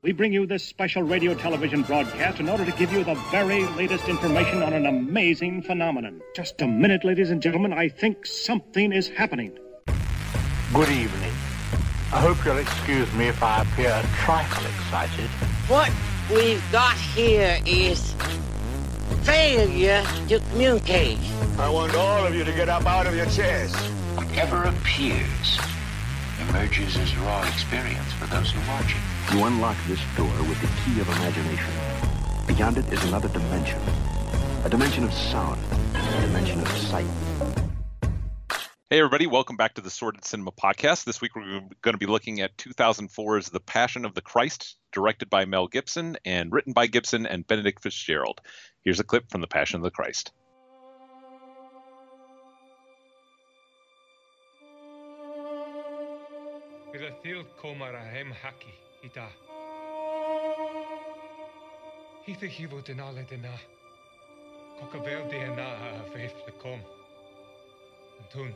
We bring you this special radio television broadcast in order to give you the very latest information on an amazing phenomenon. Just a minute, ladies and gentlemen. I think something is happening. Good evening. I hope you'll excuse me if I appear a trifle excited. What we've got here is failure to communicate. I want all of you to get up out of your chairs. Whatever appears emerges as raw experience for those who watch it. You unlock this door with the key of imagination. Beyond it is another dimension. A dimension of sound. A dimension of sight. Hey, everybody, welcome back to the Sordid Cinema Podcast. This week we're going to be looking at 2004's The Passion of the Christ, directed by Mel Gibson and written by Gibson and Benedict Fitzgerald. Here's a clip from The Passion of the Christ. Bilathil komara hem haki Ita. Hithe hivo den alle dena. Kokabel dena a vefle kom. En toen...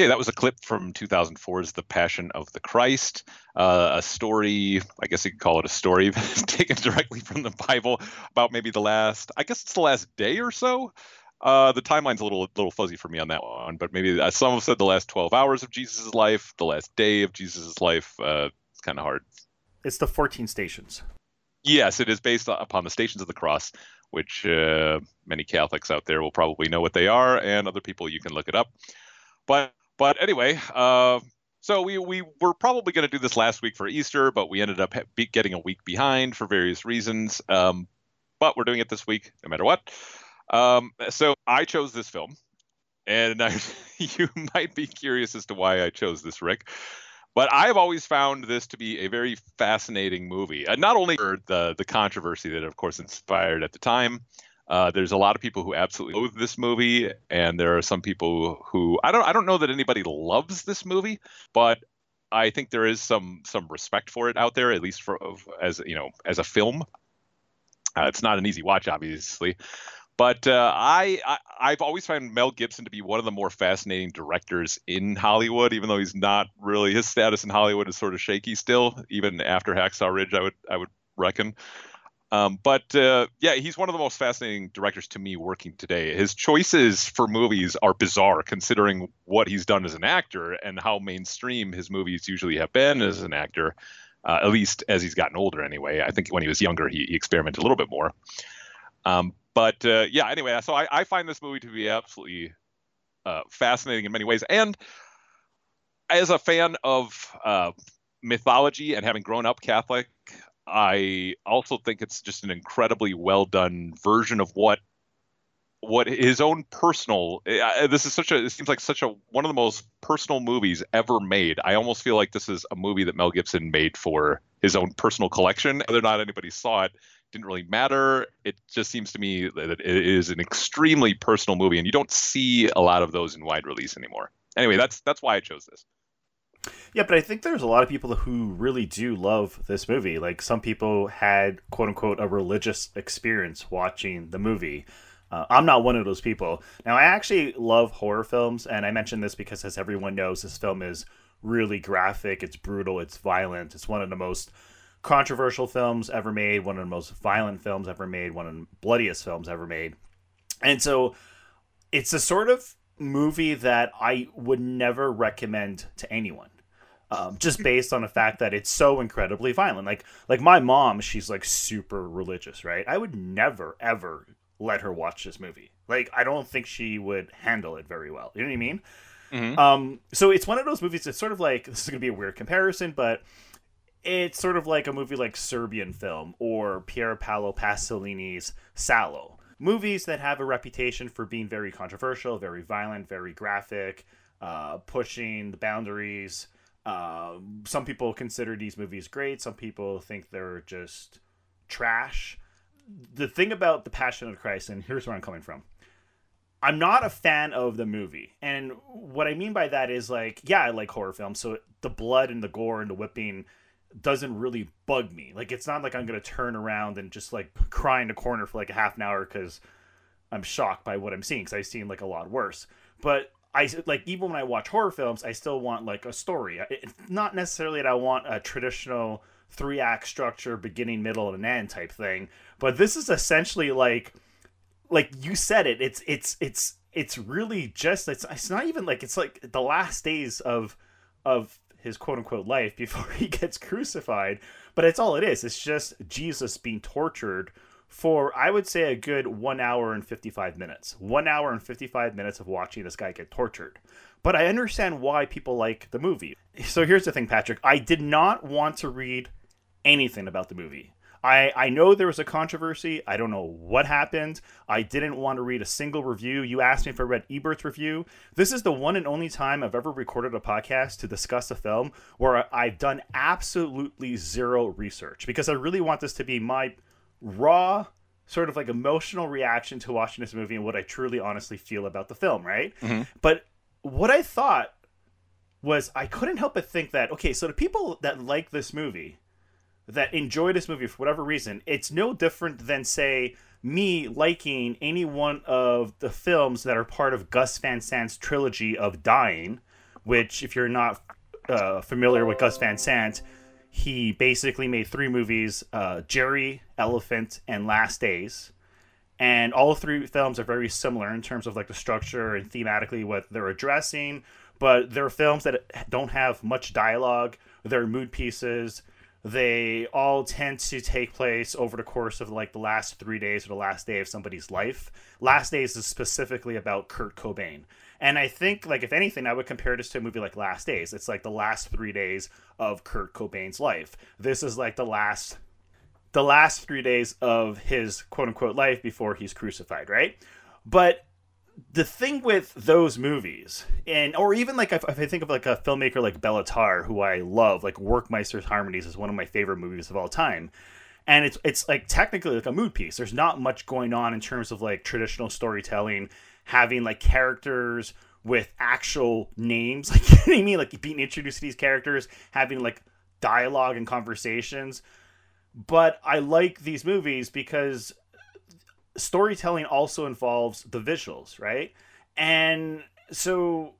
Okay, that was a clip from 2004's The Passion of the Christ, uh, a story, I guess you could call it a story, taken directly from the Bible about maybe the last, I guess it's the last day or so. Uh, the timeline's a little little fuzzy for me on that one, but maybe uh, some have said the last 12 hours of Jesus' life, the last day of Jesus' life. Uh, it's kind of hard. It's the 14 stations. Yes, it is based upon the Stations of the Cross, which uh, many Catholics out there will probably know what they are, and other people you can look it up. But but anyway, uh, so we we were probably going to do this last week for Easter, but we ended up getting a week behind for various reasons. Um, but we're doing it this week, no matter what. Um, so I chose this film, and I, you might be curious as to why I chose this, Rick. But I've always found this to be a very fascinating movie, uh, not only for the the controversy that, of course, inspired at the time. Uh, there's a lot of people who absolutely loathe this movie, and there are some people who I don't I don't know that anybody loves this movie, but I think there is some some respect for it out there, at least for as you know as a film. Uh, it's not an easy watch, obviously, but uh, I, I have always found Mel Gibson to be one of the more fascinating directors in Hollywood, even though he's not really his status in Hollywood is sort of shaky still, even after Hacksaw Ridge, I would I would reckon. Um, but uh, yeah, he's one of the most fascinating directors to me working today. His choices for movies are bizarre, considering what he's done as an actor and how mainstream his movies usually have been as an actor. Uh, at least as he's gotten older, anyway. I think when he was younger, he, he experimented a little bit more. Um, but uh, yeah, anyway, so I, I, find this movie to be absolutely uh, fascinating in many ways. And as a fan of uh, mythology and having grown up Catholic, I also think it's just an incredibly well done version of what what his own personal uh, this is such a it seems like such a one of the most personal movies ever made. I almost feel like this is a movie that mel gibson made for his own personal collection. Whether or not anybody saw it didn't really matter. It just seems to me that it is an extremely personal movie and you don't see a lot of those in wide release anymore. Anyway that's that's why i chose this yeah, but I think there's a lot of people who really do love this movie. Like some people had quote unquote a religious experience watching the movie. Uh, I'm not one of those people. Now, I actually love horror films, and I mention this because, as everyone knows, this film is really graphic, it's brutal, it's violent. It's one of the most controversial films ever made, one of the most violent films ever made, one of the bloodiest films ever made. And so it's a sort of movie that I would never recommend to anyone. Um, just based on the fact that it's so incredibly violent. Like like my mom, she's like super religious, right? I would never ever let her watch this movie. Like I don't think she would handle it very well. You know what I mean? Mm-hmm. Um, so it's one of those movies. It's sort of like this is going to be a weird comparison, but it's sort of like a movie like Serbian film or Pier Paolo Pasolini's Salò. Movies that have a reputation for being very controversial, very violent, very graphic, uh, pushing the boundaries. Uh, some people consider these movies great. Some people think they're just trash. The thing about The Passion of Christ, and here's where I'm coming from. I'm not a fan of the movie. And what I mean by that is like, yeah, I like horror films. So the blood and the gore and the whipping doesn't really bug me. Like it's not like I'm gonna turn around and just like cry in a corner for like a half an hour because I'm shocked by what I'm seeing because I've seen like a lot worse. But I like even when I watch horror films, I still want like a story. It's not necessarily that I want a traditional three act structure, beginning, middle, and end type thing. But this is essentially like like you said it. It's it's it's it's really just it's it's not even like it's like the last days of of his quote unquote life before he gets crucified. But it's all it is. It's just Jesus being tortured for, I would say, a good one hour and 55 minutes. One hour and 55 minutes of watching this guy get tortured. But I understand why people like the movie. So here's the thing, Patrick. I did not want to read anything about the movie. I, I know there was a controversy. I don't know what happened. I didn't want to read a single review. You asked me if I read Ebert's review. This is the one and only time I've ever recorded a podcast to discuss a film where I've done absolutely zero research because I really want this to be my raw, sort of like emotional reaction to watching this movie and what I truly honestly feel about the film, right? Mm-hmm. But what I thought was I couldn't help but think that, okay, so the people that like this movie, that enjoy this movie for whatever reason, it's no different than say me liking any one of the films that are part of Gus Van Sant's trilogy of Dying, which if you're not uh, familiar with Gus Van Sant, he basically made three movies: uh, Gerry, Elephant, and Last Days. And all three films are very similar in terms of like the structure and thematically what they're addressing. But they're films that don't have much dialogue. They're mood pieces they all tend to take place over the course of like the last three days or the last day of somebody's life. Last Days is specifically about Kurt Cobain. And I think, like, if anything, I would compare this to a movie like Last Days. It's like the last three days of Kurt Cobain's life. This is like the last the last three days of his quote unquote life before he's crucified, right? But the thing with those movies and or even like if, if, i think of like a filmmaker like Béla Tarr who i love like werckmeister's harmonies is one of my favorite movies of all time. And it's it's like technically like a mood piece. There's not much going on in terms of like traditional storytelling having like characters with actual names like you know what i mean? Like being introduced to these characters having like dialogue and conversations. But i like these movies because storytelling also involves the visuals, right? And so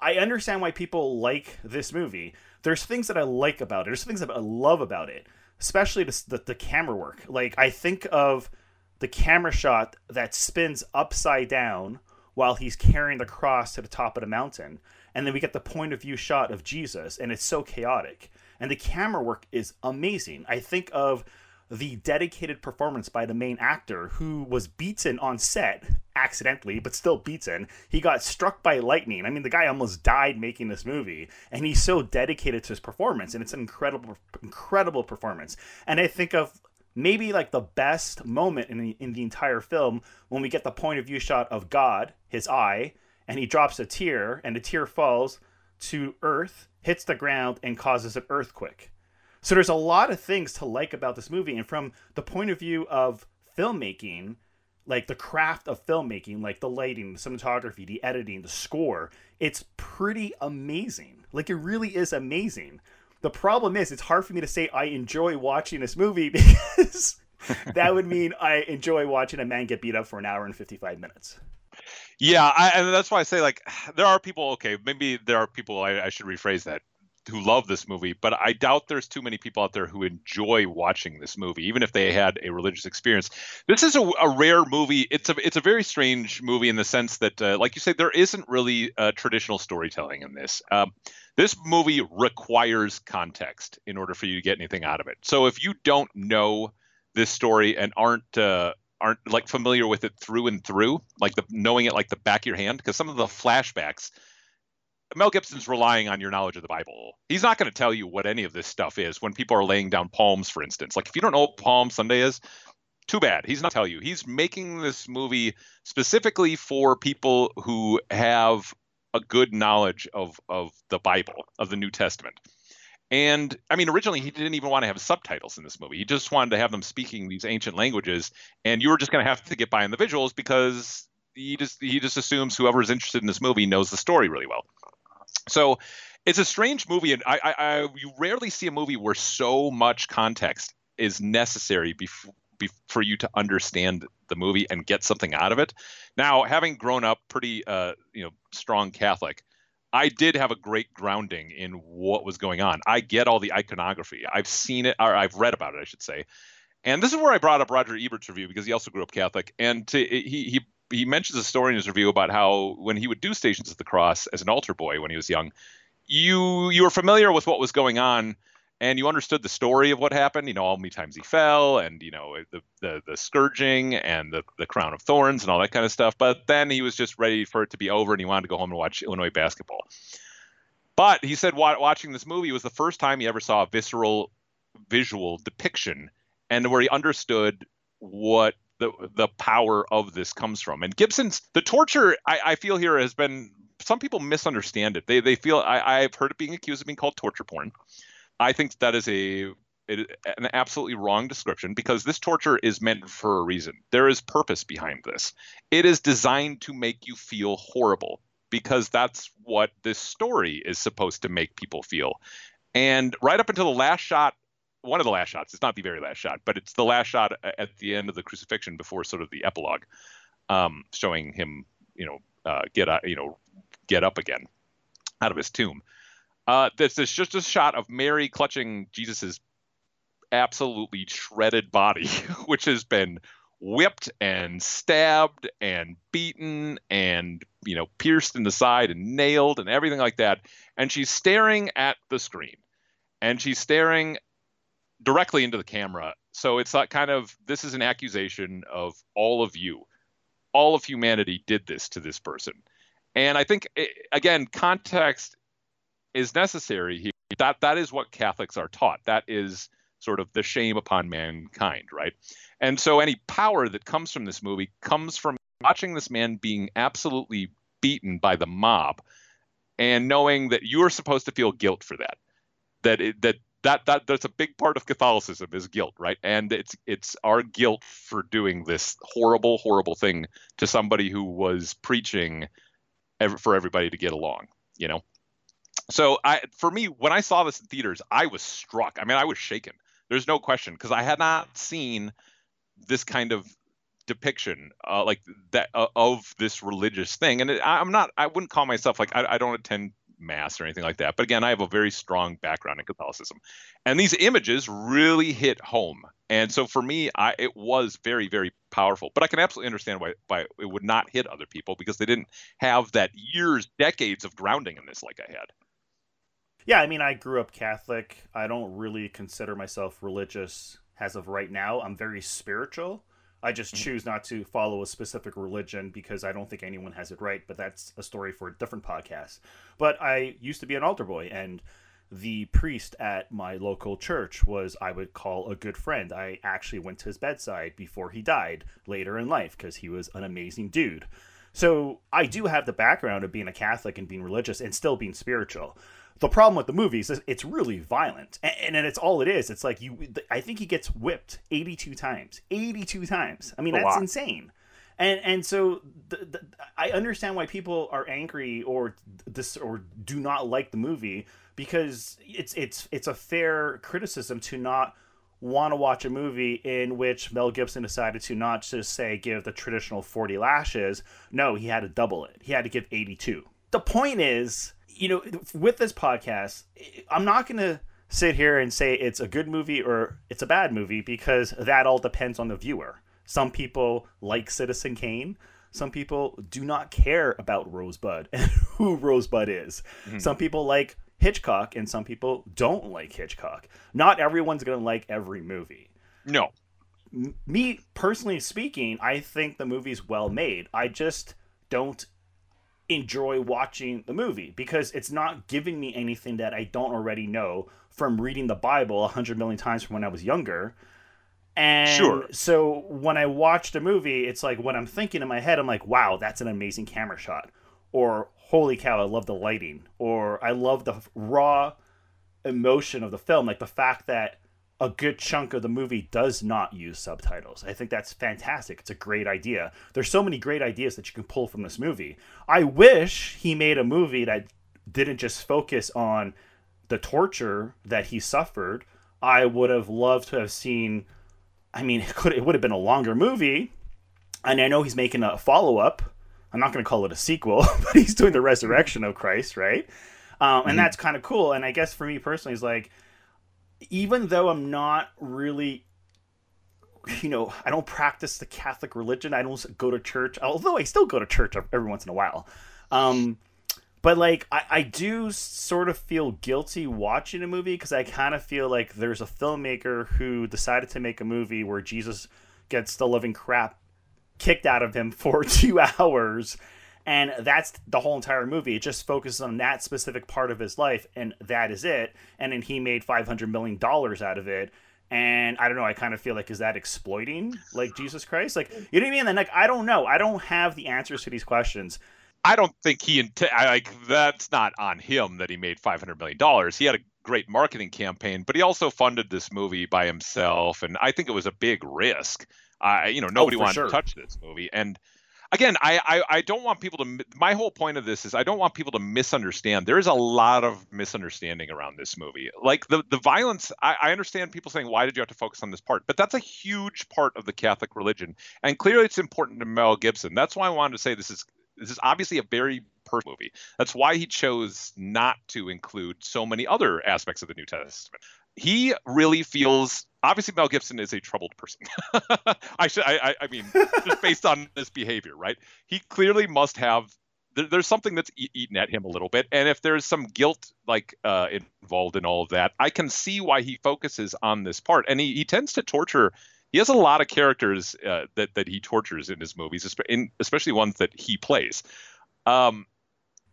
I understand why people like this movie. There's things that I like about it. There's things that I love about it, especially the, the, camera work. Like I think of the camera shot that spins upside down while he's carrying the cross to the top of the mountain. And then we get the point of view shot of Jesus, and it's so chaotic. And the camera work is amazing. I think of the dedicated performance by the main actor who was beaten on set accidentally but still beaten. He got struck by lightning. I mean the guy almost died making this movie and he's so dedicated to his performance and it's an incredible incredible performance. And i think of maybe like the best moment in the, in the entire film when we get the point of view shot of god his eye and he drops a tear and the tear falls to earth hits the ground and causes an earthquake so there's a lot of things to like about this movie, and from the point of view of filmmaking, like the craft of filmmaking, like the lighting, the cinematography, the editing, the score, it's pretty amazing. Like it really is amazing. The problem is, it's hard for me to say I enjoy watching this movie because that would mean I enjoy watching a man get beat up for an hour and 55 minutes. Yeah, I, and that's why I say like there are people. Okay, maybe there are people. I, I should rephrase that who love this movie, but I doubt there's too many people out there who enjoy watching this movie, even if they had a religious experience. This is a, a rare movie. It's a it's a very strange movie in the sense that, uh, like you said, there isn't really uh, traditional storytelling in this. Um, this movie requires context in order for you to get anything out of it. So if you don't know this story and aren't uh, aren't like familiar with it through and through, like the knowing it like the back of your hand, because some of the flashbacks Mel Gibson's relying on your knowledge of the Bible. He's not going to tell you what any of this stuff is when people are laying down palms, for instance. Like if you don't know what Palm Sunday is, too bad. He's not tell you. He's making this movie specifically for people who have a good knowledge of of the Bible, of the New Testament. And I mean, originally he didn't even want to have subtitles in this movie. He just wanted to have them speaking these ancient languages, and you were just going to have to get by in the visuals because he just he just assumes whoever is interested in this movie knows the story really well. So it's a strange movie, and I, I, I you rarely see a movie where so much context is necessary before for you to understand the movie and get something out of it. Now, having grown up pretty, uh, you know, strong Catholic, I did have a great grounding in what was going on. I get all the iconography. I've seen it, or I've read about it, I should say. And this is where I brought up Roger Ebert's review because he also grew up Catholic, and to, he he he mentions a story in his review about how when he would do Stations of the Cross as an altar boy when he was young, you you were familiar with what was going on and you understood the story of what happened. You know, how many times he fell, and you know the the, the scourging and the the crown of thorns and all that kind of stuff. But then he was just ready for it to be over, and he wanted to go home and watch Illinois basketball. But he said watching this movie was the first time he ever saw a visceral visual depiction, and where he understood what the the power of this comes from. And Gibson's the torture I, I feel here has been some people misunderstand it. They they feel I, I've heard it being accused of being called torture porn. I think that is a an absolutely wrong description because this torture is meant for a reason. There is purpose behind this. It is designed to make you feel horrible because that's what this story is supposed to make people feel. And right up until the last shot, one of the last shots, it's not the very last shot, but it's the last shot at the end of the crucifixion before sort of the epilogue, um, showing him, you know, uh, get uh, you know, get up again out of his tomb. Uh, this is just a shot of Mary clutching Jesus's absolutely shredded body, which has been whipped and stabbed and beaten and you know pierced in the side and nailed and everything like that. And she's staring at the screen, and she's staring directly into the camera. So it's that kind of this is an accusation of all of you, all of humanity did this to this person. And I think eh, again, context is necessary here. That that is what Catholics are taught. That is sort of the shame upon mankind, right? And so any power that comes from this movie comes from watching this man being absolutely beaten by the mob and knowing that you're supposed to feel guilt for that. That it, that that that that's a big part of Catholicism is guilt, right? And it's it's our guilt for doing this horrible horrible thing to somebody who was preaching for everybody to get along, you know so I, for me, when I saw this in theaters, I was struck. I mean, I was shaken. There's no question because I had not seen this kind of depiction uh, like that uh, of this religious thing. And it, I'm not. I wouldn't call myself like I, I don't attend mass or anything like that. But again, I have a very strong background in Catholicism, and these images really hit home. And so for me, I, it was very, very powerful. But I can absolutely understand why, why it would not hit other people because they didn't have that years, decades of grounding in this like I had. Yeah, I mean, I grew up Catholic. I don't really consider myself religious as of right now. I'm very spiritual. I just mm-hmm. choose not to follow a specific religion because I don't think anyone has it right, but that's a story for a different podcast. But I used to be an altar boy, and the priest at my local church was, I would call, a good friend. I actually went to his bedside before he died later in life because he was an amazing dude. So I do have the background of being a Catholic and being religious and still being spiritual the problem with the movies is it's really violent and, and it's all it is. It's like you i think he gets whipped 82 times 82 times. I mean that's insane. And and so the, the, i understand why people are angry or this or do not like the movie because it's it's it's a fair criticism to not want to watch a movie in which Mel Gibson decided to not just say give the traditional 40 lashes. No he had to double it. He had to give 82 the point is you know, with this podcast, I'm not going to sit here and say it's a good movie or it's a bad movie because that all depends on the viewer. Some people like Citizen Kane. Some people do not care about Rosebud and who Rosebud is. Mm-hmm. Some people like Hitchcock and some people don't like Hitchcock. Not everyone's going to like every movie. No. Me personally speaking, I think the movie's well made. I just don't enjoy watching the movie because it's not giving me anything that I don't already know from reading the Bible a hundred million times from when I was younger. And Sure. so when I watch the movie, it's like when I'm thinking in my head, I'm like, wow, that's an amazing camera shot. Or holy cow, I love the lighting. Or I love the raw emotion of the film. Like the fact that a good chunk of the movie does not use subtitles. I think that's fantastic. It's a great idea. There's so many great ideas that you can pull from this movie. I wish he made a movie that didn't just focus on the torture that he suffered. I would have loved to have seen I mean, it could it would have been a longer movie. And I know he's making a follow-up. I'm not going to call it a sequel, but he's doing the resurrection of Christ, right? Um, and that's kind of cool. And I guess for me personally, is like, even though I'm not really, you know, I don't practice the Catholic religion. I don't go to church, although I still go to church every once in a while. Um, but like, I, I do sort of feel guilty watching a movie because I kind of feel like there's a filmmaker who decided to make a movie where Jesus gets the living crap kicked out of him for two hours and that's the whole entire movie. It just focuses on that specific part of his life and that is it. And then he made 500 million dollars out of it. And i don't know i kind of feel like is that exploiting like jesus christ? Like you know what i mean? And like i don't know. I don't have the answers to these questions. I don't think he int- I, like that's not on him that he made 500 million dollars. He had a great marketing campaign, but he also funded this movie by himself, and I think it was a big risk. I you know oh, nobody for wanted sure. to touch this movie, and again, I, I I don't want people to. My whole point of this is I don't want people to misunderstand. There is a lot of misunderstanding around this movie. Like the the violence. I, I understand people saying why did you have to focus on this part, but that's a huge part of the Catholic religion, and clearly it's important to Mel Gibson. That's why I wanted to say this is this is obviously a very personal movie. That's why he chose not to include so many other aspects of the New Testament. He really feels obviously Mel Gibson is a troubled person. I should I, I I mean just based on this behavior, right? He clearly must have there, there's something that's e- eaten at him a little bit, and if there's some guilt like uh, involved in all of that, I can see why he focuses on this part, and he, he tends to torture. He has a lot of characters uh, that that he tortures in his movies, especially ones that he plays. Um,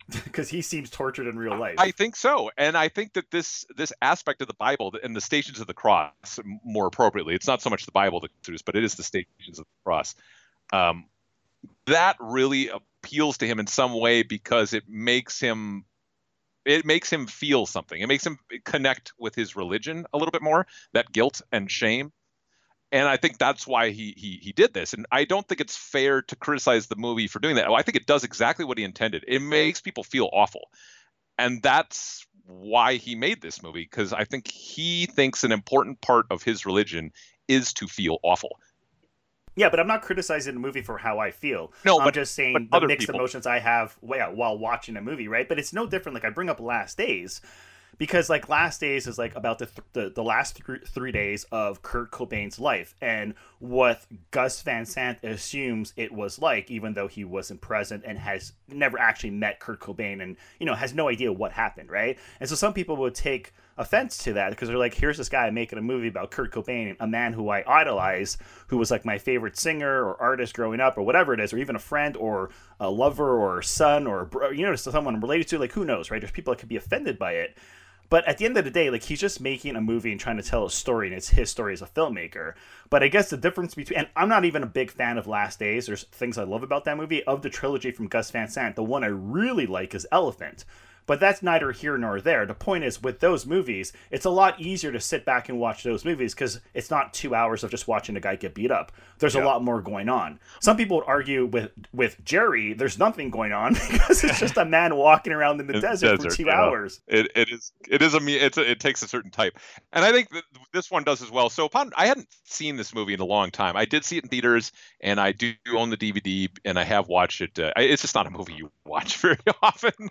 because he seems tortured in real life I think so, and I think that this this aspect of the Bible and the Stations of the Cross, more appropriately, it's not so much the Bible that goes but it is the Stations of the Cross. Um, that really appeals to him in some way because it makes him it makes him feel something. It makes him connect with his religion a little bit more, that guilt and shame. And I think that's why he he he did this. And I don't think it's fair to criticize the movie for doing that. I think it does exactly what he intended. It makes people feel awful. And that's why he made this movie because I think he thinks an important part of his religion is to feel awful. Yeah, but I'm not criticizing the movie for how I feel. No, I'm but- just saying the mixed people- emotions I have yeah, while watching a movie, right? But it's no different. Like I bring up Last Days because like Last Days is like about the th- the, the last th- three days of Kurt Cobain's life and what Gus Van Sant assumes it was like, even though he wasn't present and has never actually met Kurt Cobain and you know has no idea what happened, right? And so some people would take offense to that because they're like, here's this guy making a movie about Kurt Cobain, a man who I idolize, who was like my favorite singer or artist growing up or whatever it is, or even a friend or a lover or son or you know someone related to. Like who knows, right? There's people that could be offended by it. But at the end of the day, like he's just making a movie and trying to tell a story, and it's his story as a filmmaker. But I guess the difference between, and I'm not even a big fan of Last Days. There's things I love about that movie. Of the trilogy from Gus Van Sant, the one I really like is Elephant. But that's neither here nor there. The point is, with those movies, it's a lot easier to sit back and watch those movies because it's not two hours of just watching a guy get beat up. There's a lot more going on. Some people would argue with with Gerry, there's nothing going on because it's just a man walking around in the the desert, for two yeah. hours. It, it is it is a it's a, it takes a certain type, and I think that this one does as well. So upon I hadn't seen this movie in a long time. I did see it in theaters, and I do own the DVD, and I have watched it. Uh, I- it's just not a movie you watch very often.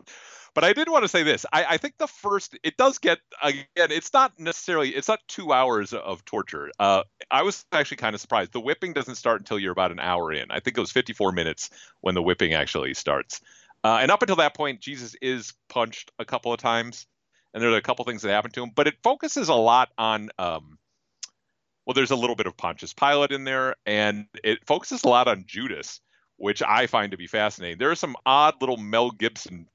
But I did want to say this. I, I think the first it does get again. It's not necessarily it's not two hours of torture. Uh, I was actually kind of surprised. The whipping doesn't start until you're about an hour in. I think it was 54 minutes when the whipping actually starts. Uh, and up until that point, Jesus is punched a couple of times, and there are a couple things that happen to him. But it focuses a lot on, um, well, there's a little bit of Pontius Pilate in there, and it focuses a lot on Judas, which I find to be fascinating. There are some odd little Mel Gibson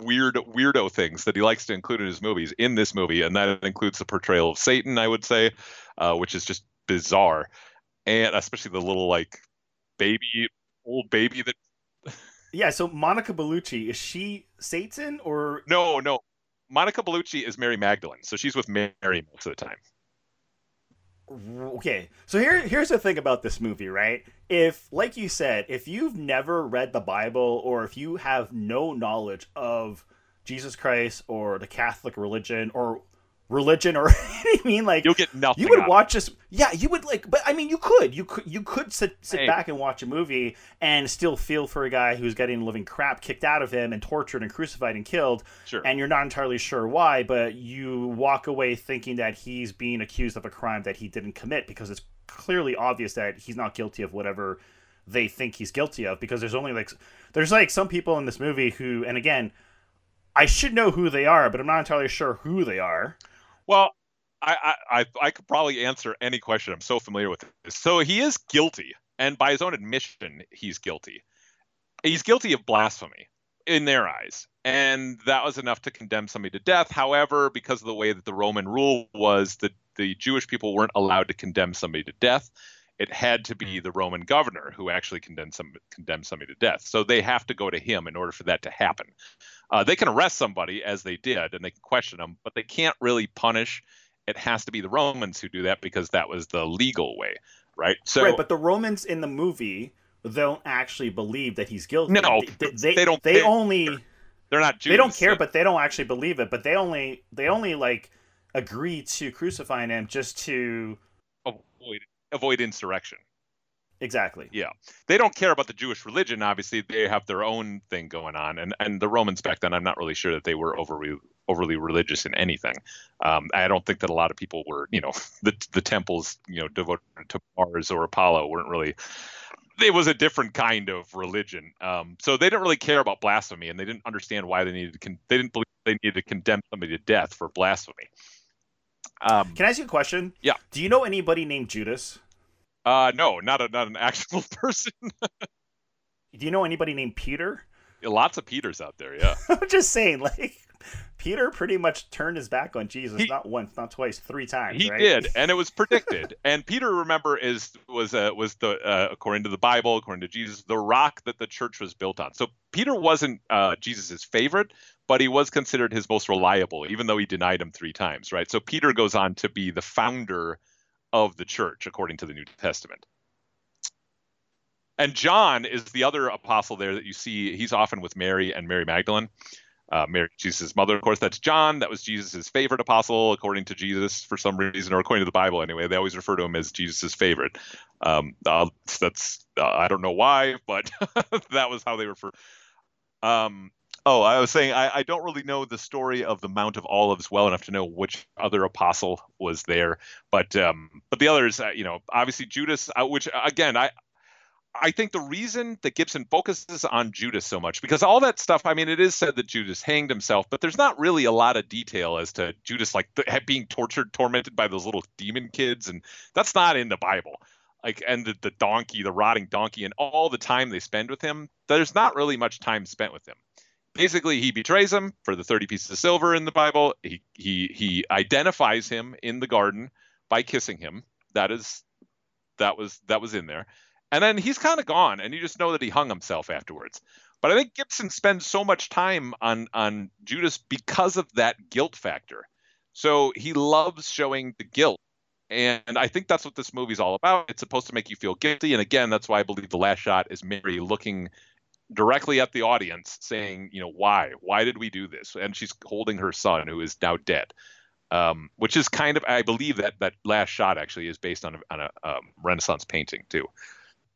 weird weirdo things that he likes to include in his movies in this movie, and that includes the portrayal of Satan, I would say, uh, which is just bizarre, and especially the little like baby old baby that. Yeah, so Monica Bellucci is she Satan or no? No, Monica Bellucci is Mary Magdalene, so she's with Mary most of the time. Okay, so here here's the thing about this movie, right? If, like you said, if you've never read the Bible or if you have no knowledge of Jesus Christ or the Catholic religion or religion or I mean like you'll get nothing. You would watch this, yeah. You would like, but I mean, you could, you could, you could sit sit hey. back and watch a movie and still feel for a guy who's getting living crap kicked out of him and tortured and crucified and killed. Sure. And you're not entirely sure why, but you walk away thinking that he's being accused of a crime that he didn't commit because it's clearly obvious that he's not guilty of whatever they think he's guilty of. Because there's only like there's like some people in this movie who, and again. I should know who they are, but I'm not entirely sure who they are. Well, I, I I could probably answer any question. I'm so familiar with this. So he is guilty, and by his own admission, he's guilty. He's guilty of blasphemy in their eyes, and that was enough to condemn somebody to death. However, because of the way that the Roman rule was, that the Jewish people weren't allowed to condemn somebody to death. It had to be the Roman governor who actually condemned some condemned somebody to death. So they have to go to him in order for that to happen. Uh, they can arrest somebody as they did, and they can question them, but they can't really punish. It has to be the Romans who do that because that was the legal way, right? So, right, but the Romans in the movie don't actually believe that he's guilty. No, they, they, they don't. They, they only. They're not. Jews, they don't care, so. but they don't actually believe it. But they only. They only like agree to crucifying him just to avoid insurrection. Exactly. Yeah. They don't care about the Jewish religion. Obviously, they have their own thing going on. And, and the Romans back then, I'm not really sure that they were overly overly religious in anything. Um, I don't think that a lot of people were, you know, the the temples, you know, devoted to Mars or Apollo weren't really. It was a different kind of religion, um, so they didn't really care about blasphemy, and they didn't understand why they needed to. Con- they didn't believe they needed to condemn somebody to death for blasphemy. Um, Can I ask you a question? Yeah. Do you know anybody named Judas? Uh, no, not a not an actual person. Do you know anybody named Peter? Yeah, lots of Peters out there. Yeah. I'm just saying, like Peter pretty much turned his back on Jesus he, not once, not twice, three times. He right? did, and it was predicted. and Peter, remember, is was uh, was the uh, according to the Bible, according to Jesus, the rock that the church was built on. So Peter wasn't uh, Jesus's favorite, but he was considered his most reliable, even though he denied him three times. Right. So Peter goes on to be the founder of the church, according to the New Testament. And John is the other apostle there that you see. He's often with Mary and Mary Magdalene. Uh, Mary, Jesus' mother, of course, that's John. That was Jesus' favorite apostle, according to Jesus, for some reason, or according to the Bible anyway. They always refer to him as Jesus' favorite. Um, uh, that's uh, I don't know why, but that was how they refer. Um, Oh, I was saying I, I, don't really know the story of the Mount of Olives well enough to know which other apostle was there, but um, but the others, uh, you know, obviously Judas, uh, which again I. I think the reason that Gibson focuses on Judas so much, because all that stuff, I mean, it is said that Judas hanged himself, but there's not really a lot of detail as to Judas like the, being tortured, tormented by those little demon kids, and that's not in the Bible like and the, the donkey the rotting donkey and all the time they spend with him there's not really much time spent with him basically he betrays him for the 30 pieces of silver in the bible. He he he identifies him in the garden by kissing him. That is that was that was in there. And then he's kind of gone and you just know that he hung himself afterwards. But i think gibson spends so much time on on judas because of that guilt factor. So he loves showing the guilt. And I think that's what this movie's all about. It's supposed to make you feel guilty. And again, that's why I believe the last shot is Mary looking directly at the audience saying, you know, why? Why did we do this? And she's holding her son who is now dead. Um, which is kind of, I believe that that last shot actually is based on a, on a um, Renaissance painting too.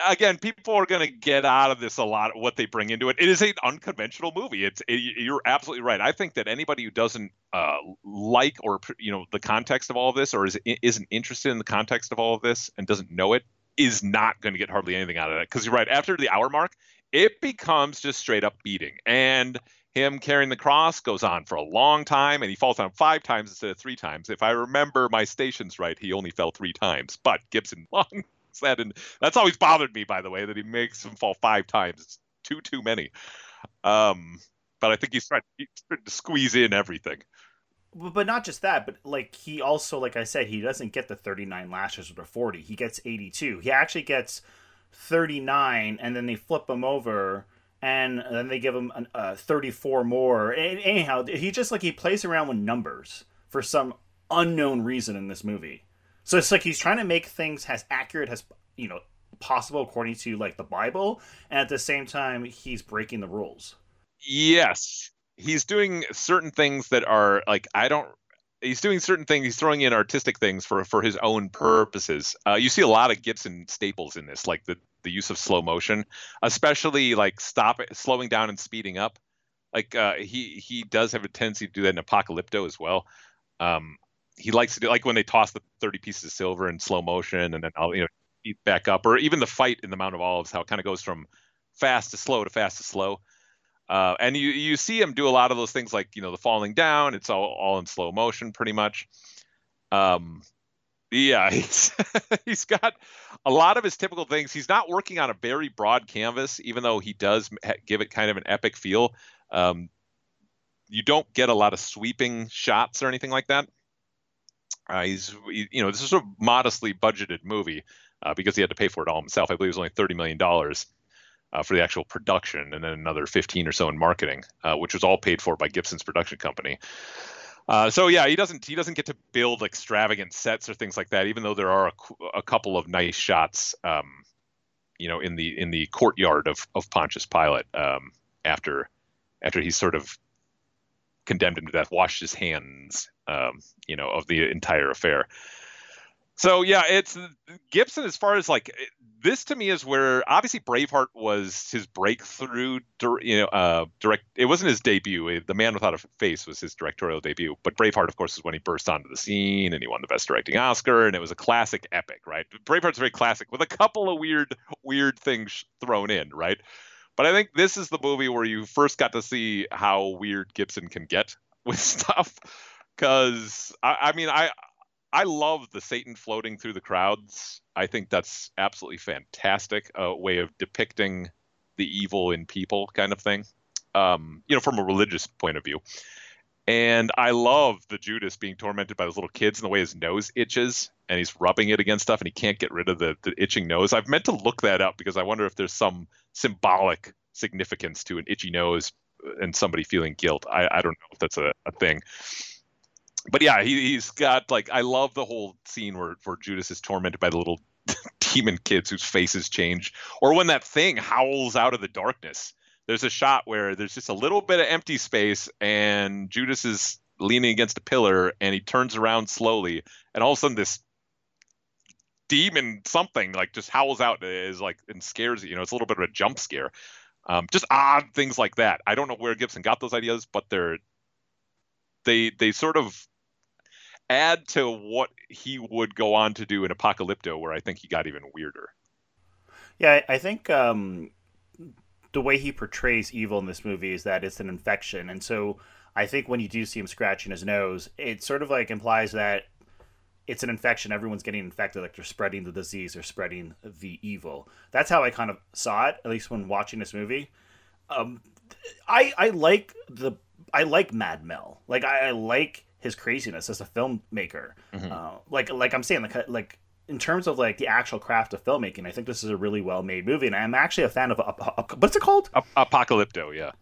Again, people are going to get out of this a lot. of What they bring into it, it is an unconventional movie. It's it, you're absolutely right. I think that anybody who doesn't uh, like or you know the context of all of this, or is isn't interested in the context of all of this and doesn't know it, is not going to get hardly anything out of it. Because you're right. After the hour mark, it becomes just straight up beating. And him carrying the cross goes on for a long time, and he falls down five times instead of three times. If I remember my stations right, he only fell three times. But Gibson, long, that, and that's always bothered me. By the way, that he makes him fall five times. It's too too many. Um, but I think he's trying, he's trying to squeeze in everything. But not just that, but like he also, like I said, he doesn't get the 39 lashes or the 40. He gets 82. He actually gets 39, and then they flip him over, and then they give him an, uh, 34 more. Anyhow, he just like he plays around with numbers for some unknown reason in this movie. So it's like he's trying to make things as accurate as you know possible according to like the Bible, and at the same time he's breaking the rules. Yes, he's doing certain things that are like I don't. He's doing certain things. He's throwing in artistic things for for his own purposes. Uh, you see a lot of Gibson staples in this, like the the use of slow motion, especially like stop slowing down and speeding up. Like uh, he he does have a tendency to do that in Apocalypto as well. Um, he likes to do like when they toss the 30 pieces of silver in slow motion and then I'll you know speed back up, or even the fight in the Mount of Olives, how it kind of goes from fast to slow to fast to slow. Uh, and you you see him do a lot of those things like you know the falling down. It's all all in slow motion pretty much. Um, yeah, he's he's got a lot of his typical things. He's not working on a very broad canvas, even though he does give it kind of an epic feel. Um, you don't get a lot of sweeping shots or anything like that. Uh, he's you know this is a modestly budgeted movie uh, because he had to pay for it all himself. I believe it was only thirty million dollars uh, for the actual production, and then another 15 or so in marketing, uh, which was all paid for by Gibson's production company. Uh, so yeah, he doesn't he doesn't get to build extravagant sets or things like that, even though there are a, a couple of nice shots, um, you know, in the in the courtyard of of Pontius Pilate um, after after he's sort of condemned him to death, washed his hands, um, you know, of the entire affair. So yeah, it's Gibson as far as like this to me is where obviously Braveheart was his breakthrough. You know, uh, direct. It wasn't his debut. The Man Without a Face was his directorial debut. But Braveheart, of course, is when he burst onto the scene and he won the Best Directing Oscar, and it was a classic epic, right? Braveheart's very classic with a couple of weird, weird things thrown in, right? But I think this is the movie where you first got to see how weird Gibson can get with stuff. Because I, I mean, I I love the Satan floating through the crowds. I think that's absolutely fantastic. A way of depicting the evil in people, kind of thing. Um, you know, from a religious point of view. And I love the Judas being tormented by those little kids and the way his nose itches and he's rubbing it against stuff and he can't get rid of the, the itching nose. I've meant to look that up because I wonder if there's some symbolic significance to an itchy nose and somebody feeling guilt. I, I don't know if that's a, a thing but yeah, he, he's got like I love the whole scene where where Judas is tormented by the little demon kids whose faces change, or when that thing howls out of the darkness. There's a shot where there's just a little bit of empty space, and Judas is leaning against a pillar, and he turns around slowly, and all of a sudden this demon something like just howls out is like and scares you. You know, it's a little bit of a jump scare. Um, just odd things like that. I don't know where Gibson got those ideas, but they're they they sort of add to what he would go on to do in Apocalypto, where I think he got even weirder. Yeah, I think um, the way he portrays evil in this movie is that it's an infection, and so I think when you do see him scratching his nose, it sort of like implies that it's an infection. Everyone's getting infected, like they're spreading the disease or spreading the evil. That's how I kind of saw it, at least when watching this movie. Um, I I like the I like Mad Mel. Like I, I like his craziness as a filmmaker. Mm-hmm. Uh, like like I'm saying, like like in terms of like the actual craft of filmmaking, I think this is a really well made movie, and I'm actually a fan of uh, uh, what's it called? Apocalypto, yeah.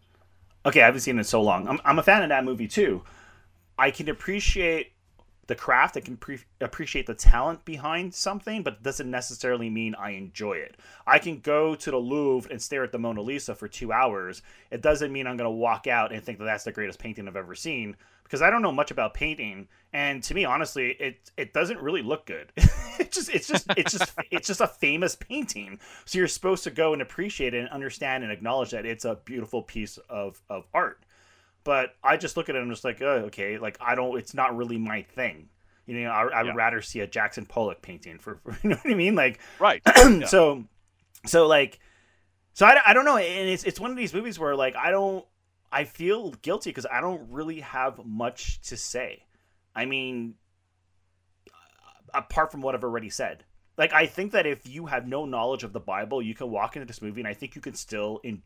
Okay, I haven't seen it in so long. I'm I'm a fan of that movie too. I can appreciate the craft. I can pre- appreciate the talent behind something, but it doesn't necessarily mean I enjoy it. I can go to the Louvre and stare at the Mona Lisa for two hours. It doesn't mean I'm going to walk out and think that that's the greatest painting I've ever seen because I don't know much about painting, and to me, honestly, it it doesn't really look good. it's just it's just it's just it's just a famous painting. So you're supposed to go and appreciate it and understand and acknowledge that it's a beautiful piece of of art. But I just look at it and I'm just like, oh, okay, like I don't. It's not really my thing. You know, I, I would yeah. rather see a Jackson Pollock painting for, for, you know what I mean, like right. so, so like, so I, I don't know, and it's it's one of these movies where like I don't I feel guilty because I don't really have much to say. I mean, apart from what I've already said, like I think that if you have no knowledge of the Bible, you can walk into this movie, and I think you can still in,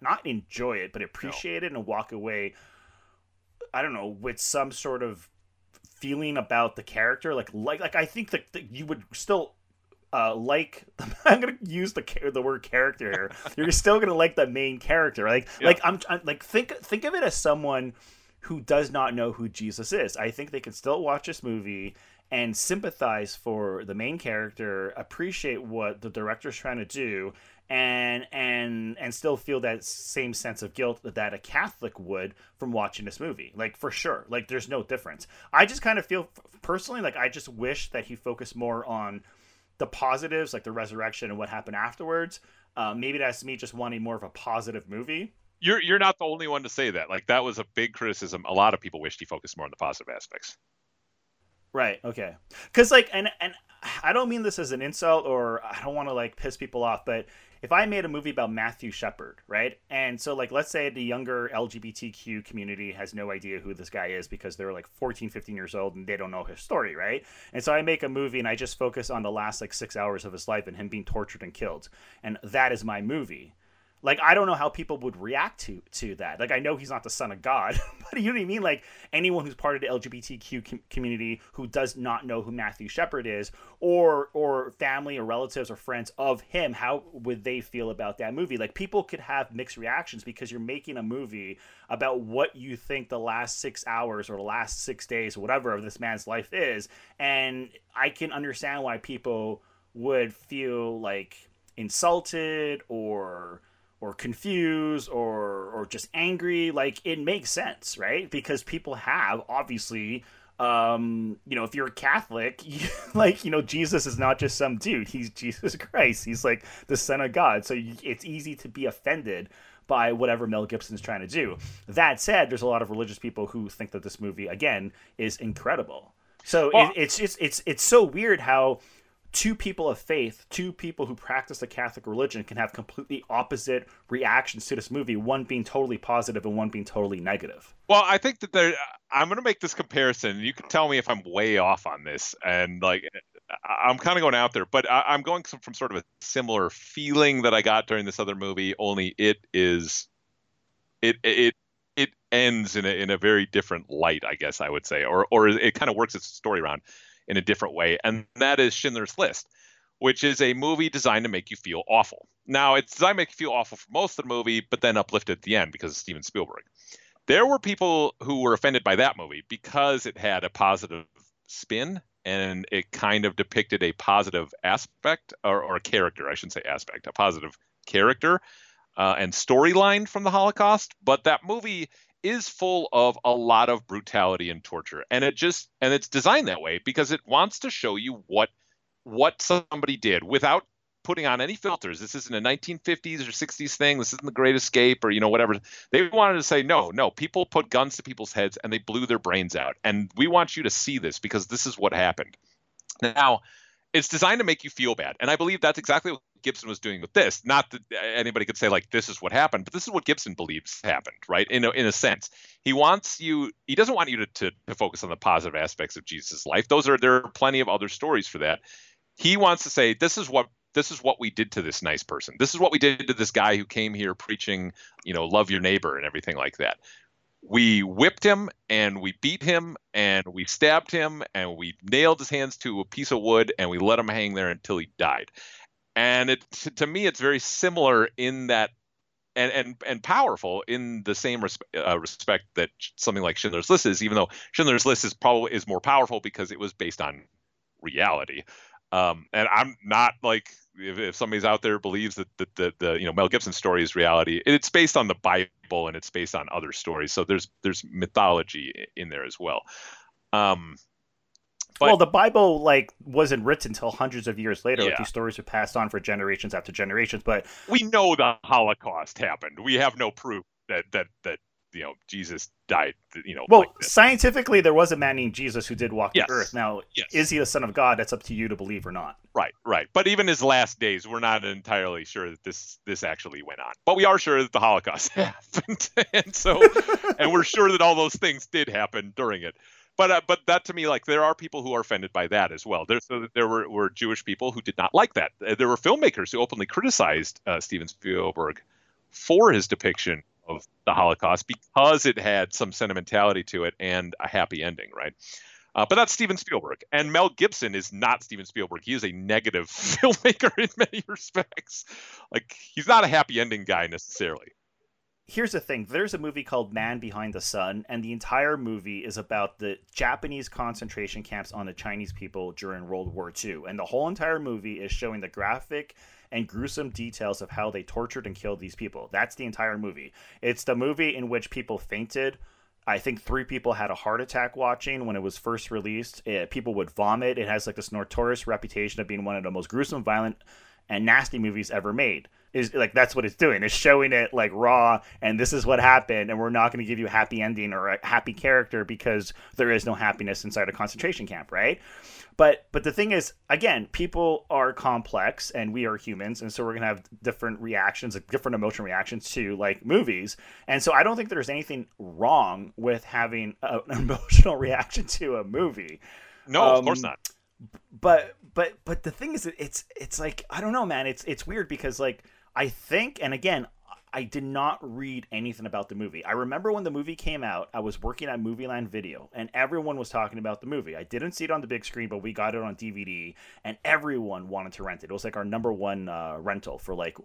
not enjoy it, but appreciate no. it and walk away. I don't know with some sort of feeling about the character, like like like I think that, that you would still uh, like I'm gonna use the the word character here. You're still gonna like the main character. Like yeah. like I'm, I'm, like think think of it as someone who does not know who Jesus is. I think they can still watch this movie and sympathize for the main character, appreciate what the director's trying to do, and and and still feel that same sense of guilt that a Catholic would from watching this movie. Like for sure, like there's no difference. I just kind of feel personally like I just wish that he focused more on the positives, like the resurrection and what happened afterwards. Uh, maybe that's me just wanting more of a positive movie. You're you're not the only one to say that. Like that was a big criticism. A lot of people wished he focused more on the positive aspects. Right. Okay. Because like, and and I don't mean this as an insult or I don't want to like piss people off, but if I made a movie about Matthew Shepard, right? And so like let's say the younger LGBTQ community has no idea who this guy is because they're like 14, 15 years old and they don't know his story, right? And so I make a movie and I just focus on the last like 6 hours of his life and him being tortured and killed. And that is my movie like I don't know how people would react to to that. Like I know he's not the son of God, but you know what I mean. Like anyone who's part of the LGBTQ com- community who does not know who Matthew Shepard is, or or family or relatives or friends of him, how would they feel about that movie? Like people could have mixed reactions because you're making a movie about what you think the last six hours or the last six days or whatever of this man's life is, and I can understand why people would feel like insulted or or confused or or just angry like it makes sense right? Because people have obviously um you know if you're a catholic you, like you know jesus is not just some dude. He's jesus christ. He's like the son of god. So you, it's easy to be offended by whatever mel gibson's trying to do. That said there's a lot of religious people who think that this movie again is incredible. So well, it, it's just it's it's so weird how two people of faith, two people who practice the Catholic religion, can have completely opposite reactions to this movie. One being totally positive and one being totally negative. Well, I think that there. I'm going to make this comparison. You can tell me if I'm way off on this, and like I'm kind of going out there, but I, am going from sort of a similar feeling that I got during this other movie. Only it is, it it it ends in a in a very different light, I guess I would say, or or it kind of works its story around in a different way, and that is Schindler's List, which is a movie designed to make you feel awful. Now, it's designed to make you feel awful for most of the movie, but then uplifted at the end because of Steven Spielberg. There were people who were offended by that movie because it had a positive spin and it kind of depicted a positive aspect or, or a character, I shouldn't say aspect, a positive character uh, and storyline from the Holocaust. But that movie is full of a lot of brutality and torture and it just and it's designed that way because it wants to show you what what somebody did without putting on any filters. This isn't a 1950s or 60s thing. This isn't the great escape or you know whatever. They wanted to say no no people put guns to people's heads and they blew their brains out. And we want you to see this because this is what happened. Now it's designed to make you feel bad and i believe that's exactly what Gibson was doing with this. Not that anybody could say like this is what happened, but this is what Gibson believes happened, right? In a, in a sense, he wants you. He doesn't want you to, to, to focus on the positive aspects of Jesus' life. Those are there are plenty of other stories for that. He wants to say this is what this is what we did to this nice person. This is what we did to this guy who came here preaching, you know, love your neighbor and everything like that. We whipped him and we beat him and we stabbed him and we nailed his hands to a piece of wood and we let him hang there until he died and it to me it's very similar in that and and and powerful in the same respe- uh, respect that something like Schindler's List is, even though Schindler's List is probably is more powerful because it was based on reality. Um, and I'm not like if, if somebody's out there believes that the, the, the you know Mel Gibson story is reality, it's based on the Bible and it's based on other stories. So there's there's mythology in there as well. Um, but, well, the Bible like wasn't written until hundreds of years later. Yeah. Like these stories were passed on for generations after generations. But we know the Holocaust happened. We have no proof that that that you know Jesus died. You know, well, like scientifically, there was a man named Jesus who did walk yes. the earth. Now, yes. is he the son of God? That's up to you to believe or not. Right, right. But even his last days, we're not entirely sure that this this actually went on. But we are sure that the Holocaust happened, and so, and we're sure that all those things did happen during it. but uh, but that to me, like there are people who are offended by that as well. There so there were, were Jewish people who did not like that. Uh, There were filmmakers who openly criticized uh, Steven Spielberg for his depiction of the Holocaust because it had some sentimentality to it and a happy ending, right? Uh, but that's Steven Spielberg, and Mel Gibson is not Steven Spielberg. He is a negative filmmaker in many respects. Like he's not a happy ending guy necessarily. here's the thing there's a movie called man behind the sun and the entire movie is about the japanese concentration camps on the chinese people during world war ii and the whole entire movie is showing the graphic and gruesome details of how they tortured and killed these people that's the entire movie it's the movie in which people fainted I think three people had a heart attack watching when it was first released. Eh, people would vomit. It has like this notorious reputation of being one of the most gruesome, violent, and nasty movies ever made. Is like that's what it's doing. It's showing it like raw, and this is what happened, and we're not going to give you a happy ending or a happy character because there is no happiness inside a concentration camp, right? But but the thing is, again, people are complex, and we are humans, and so we're gonna have different reactions, like different emotional reactions to like movies, and so I don't think there's anything wrong with having a, an emotional reaction to a movie. No, of Um, course not. But but but the thing is, it's it's like I don't know, man. It's it's weird because like I think, and again, I did not read anything about the movie. I remember when the movie came out, I was working at Movieland Video, and everyone was talking about the movie. I didn't see it on the big screen, but we got it on DVD, and everyone wanted to rent it. It was like our number one uh, rental for like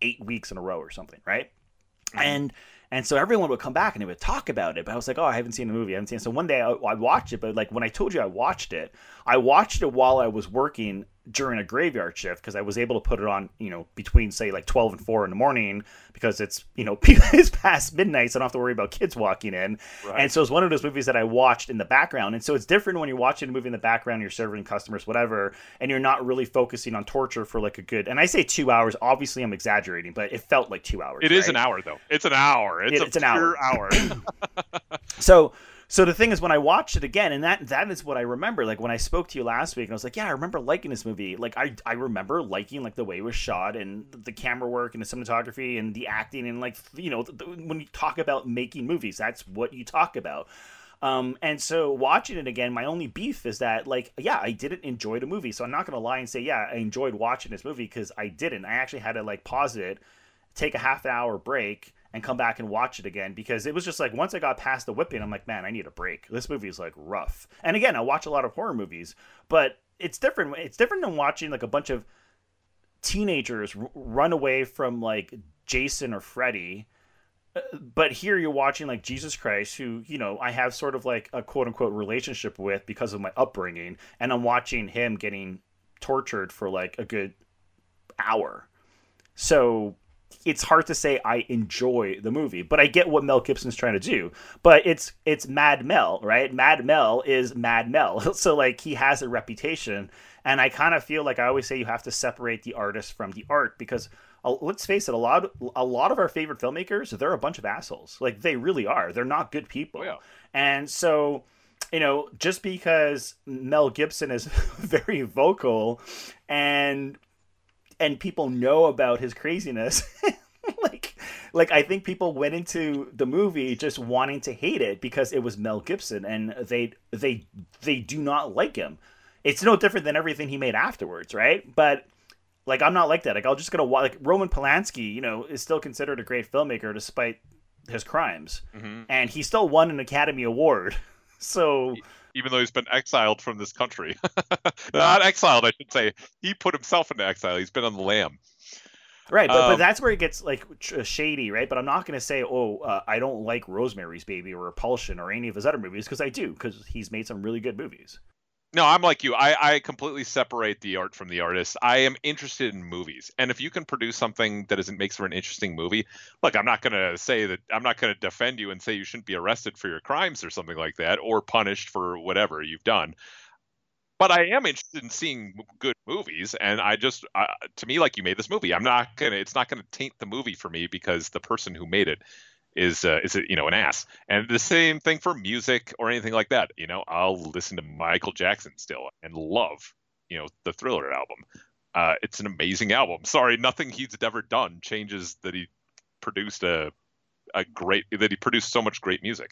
eight weeks in a row or something, right? And and so everyone would come back and they would talk about it. But I was like, oh, I haven't seen the movie. I haven't seen it. So one day I, I watched it, but like when I told you I watched it, I watched it while I was working during a graveyard shift because I was able to put it on, you know, between say like 12 and 4 in the morning because it's, you know, it's past midnight, so I don't have to worry about kids walking in. And so it's one of those movies that I watched in the background. And so it's different when you're watching a movie in the background, you're serving customers, whatever, and you're not really focusing on torture for like a good, and I say two hours, obviously I'm exaggerating, but it felt like two hours. It is an hour though. It's an hour. It's, It- a it's an pure hour. hour. So so the thing is when I watched it again, and that that is what I remember. Like when I spoke to you last week, and I was like, yeah, I remember liking this movie. Like I I remember liking like the way it was shot and the camera work and the cinematography and the acting and like you know when you talk about making movies, that's what you talk about. Um, and so watching it again, my only beef is that like yeah, I didn't enjoy the movie. So I'm not gonna lie and say yeah, I enjoyed watching this movie because I didn't. I actually had to like pause it, take a half hour break and come back and watch it again because it was just like once I got past the whipping, I'm like, man, I need a break. This movie is like rough. And again, I watch a lot of horror movies, but it's different. It's different than watching like a bunch of teenagers r- run away from like Jason or Freddy. Uh, But here you're watching like Jesus Christ, who you know I have sort of like a quote unquote relationship with because of my upbringing, and I'm watching him getting tortured for like a good hour. So it's hard to say I enjoy the movie, but I get what Mel Gibson's trying to do. But it's it's Mad Mel, right? Mad Mel is Mad Mel, so like he has a reputation, and I kind of feel like I always say you have to separate the artist from the art because uh, let's face it, a lot a lot of our favorite filmmakers they're a bunch of assholes. Like they really are. They're not good people, yeah. and so you know just because Mel Gibson is very vocal and and people know about his craziness. Like like i think people went into the movie just wanting to hate it because it was mel gibson and they they they do not like him. It's no different than everything he made afterwards right? But like i'm not like that. Like i'm just gonna like roman polanski you know is still considered a great filmmaker despite his crimes. Mm-hmm. And he still won an academy award. So Even though he's been exiled from this country, not exiled, I should say. He put himself into exile. He's been on the lam. Right, but, but Um, that's where it gets like shady, right? But I'm not going to say, oh, uh, I don't like Rosemary's Baby or Repulsion or any of his other movies because I do, because he's made some really good movies. No, I'm like you. I, I completely separate the art from the artist. I am interested in movies, and if you can produce something that isn't makes for an interesting movie, look, I'm not gonna say that I'm not gonna defend you and say you shouldn't be arrested for your crimes or something like that, or punished for whatever you've done. But I am interested in seeing good movies, and I just, uh, to me, like you made this movie. I'm not gonna. It's not gonna taint the movie for me because the person who made it is uh, is you know an ass. And the same thing for music or anything like that. You know, I'll listen to Michael Jackson still and love you know the Thriller album. Uh, it's an amazing album. Sorry, nothing he's ever done changes that he produced a a great that he produced so much great music.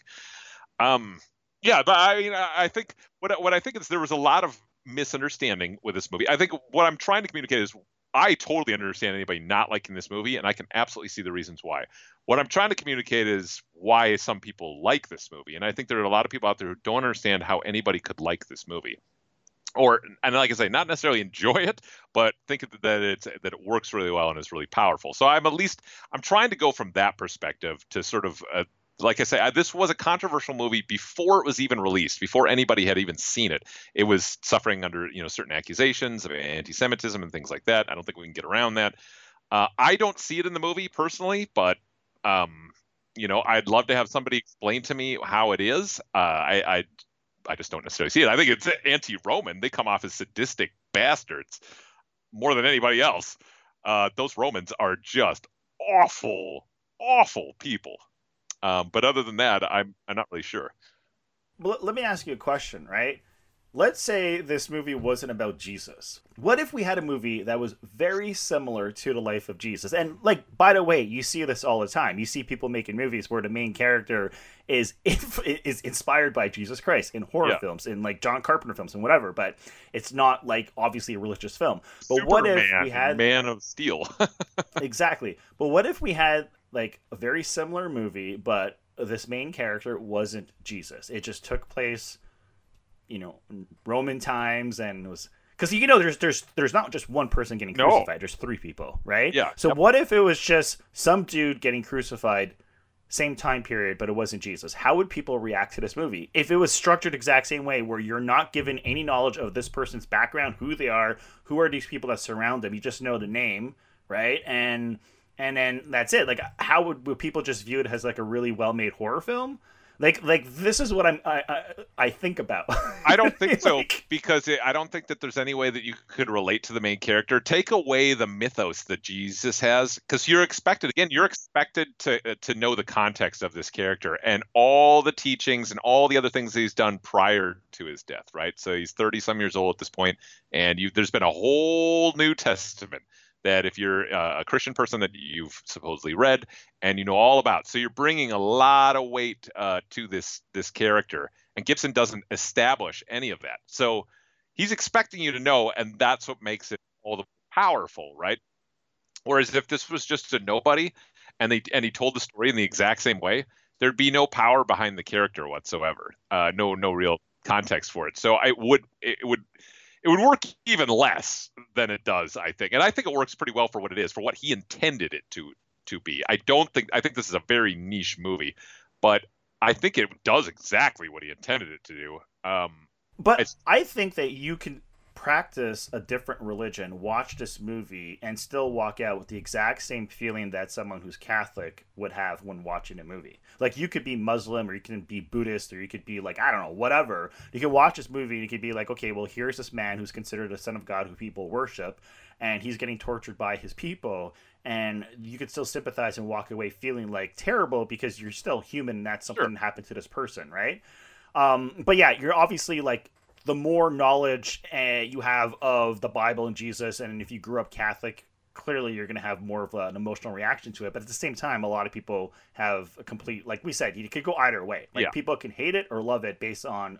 Um, Yeah, but I mean, I think what what I think is there was a lot of misunderstanding with this movie. I think what I'm trying to communicate is I totally understand anybody not liking this movie, and I can absolutely see the reasons why. What I'm trying to communicate is why some people like this movie, and I think there are a lot of people out there who don't understand how anybody could like this movie, or and like I say, not necessarily enjoy it, but think that it's that it works really well and is really powerful. So I'm at least I'm trying to go from that perspective to sort of uh, like I say, I, this was a controversial movie before it was even released, before anybody had even seen it. It was suffering under you know certain accusations of anti-Semitism and things like that. I don't think we can get around that. Uh, I don't see it in the movie personally, but um, you know, I'd love to have somebody explain to me how it is. Uh, I, I I just don't necessarily see it. I think it's anti-Roman. They come off as sadistic bastards more than anybody else. Uh, those Romans are just awful, awful people. Um, but other than that, I'm I'm not really sure. Well, let me ask you a question, right? Let's say this movie wasn't about Jesus. What if we had a movie that was very similar to the life of Jesus? And like, by the way, you see this all the time. You see people making movies where the main character is is inspired by Jesus Christ in horror yeah. films, in like John Carpenter films, and whatever. But it's not like obviously a religious film. But Superman, what if we had Man of Steel? exactly. But what if we had like a very similar movie, but this main character wasn't Jesus. It just took place, you know, Roman times and was because you know there's there's there's not just one person getting crucified. No. There's three people, right? Yeah. So yep. what if it was just some dude getting crucified, same time period, but it wasn't Jesus? How would people react to this movie if it was structured exact same way, where you're not given any knowledge of this person's background, who they are, who are these people that surround them? You just know the name, right? And and then that's it. Like, how would, would people just view it as like a really well made horror film? Like, like this is what I'm I I, I think about. I don't think so because it, I don't think that there's any way that you could relate to the main character. Take away the mythos that Jesus has, because you're expected again. You're expected to uh, to know the context of this character and all the teachings and all the other things he's done prior to his death. Right. So he's 30 some years old at this point, and you there's been a whole New Testament that if you're uh, a Christian person that you've supposedly read and you know all about, so you're bringing a lot of weight uh, to this this character, and Gibson doesn't establish any of that. So he's expecting you to know, and that's what makes it all the powerful, right? Whereas if this was just a nobody, and they and he told the story in the exact same way, there'd be no power behind the character whatsoever. Uh, no no real context for it. So I would it would it would work even less than it does, I think. And I think it works pretty well for what it is, for what he intended it to to be. I don't think I think this is a very niche movie, but I think it does exactly what he intended it to do. Um, but I think that you can practice a different religion, watch this movie, and still walk out with the exact same feeling that someone who's Catholic would have when watching a movie. Like you could be Muslim or you can be Buddhist or you could be like, I don't know, whatever. You could watch this movie and you could be like, okay, well, here's this man who's considered a son of God who people worship, and he's getting tortured by his people. And you could still sympathize and walk away feeling like terrible because you're still human and that's something sure. happened to this person, right? Um, but yeah, you're obviously like the more knowledge uh, you have of the Bible and Jesus, and if you grew up Catholic, clearly you're going to have more of an emotional reaction to it. But at the same time, a lot of people have a complete, like we said, you could go either way. Like yeah. people can hate it or love it based on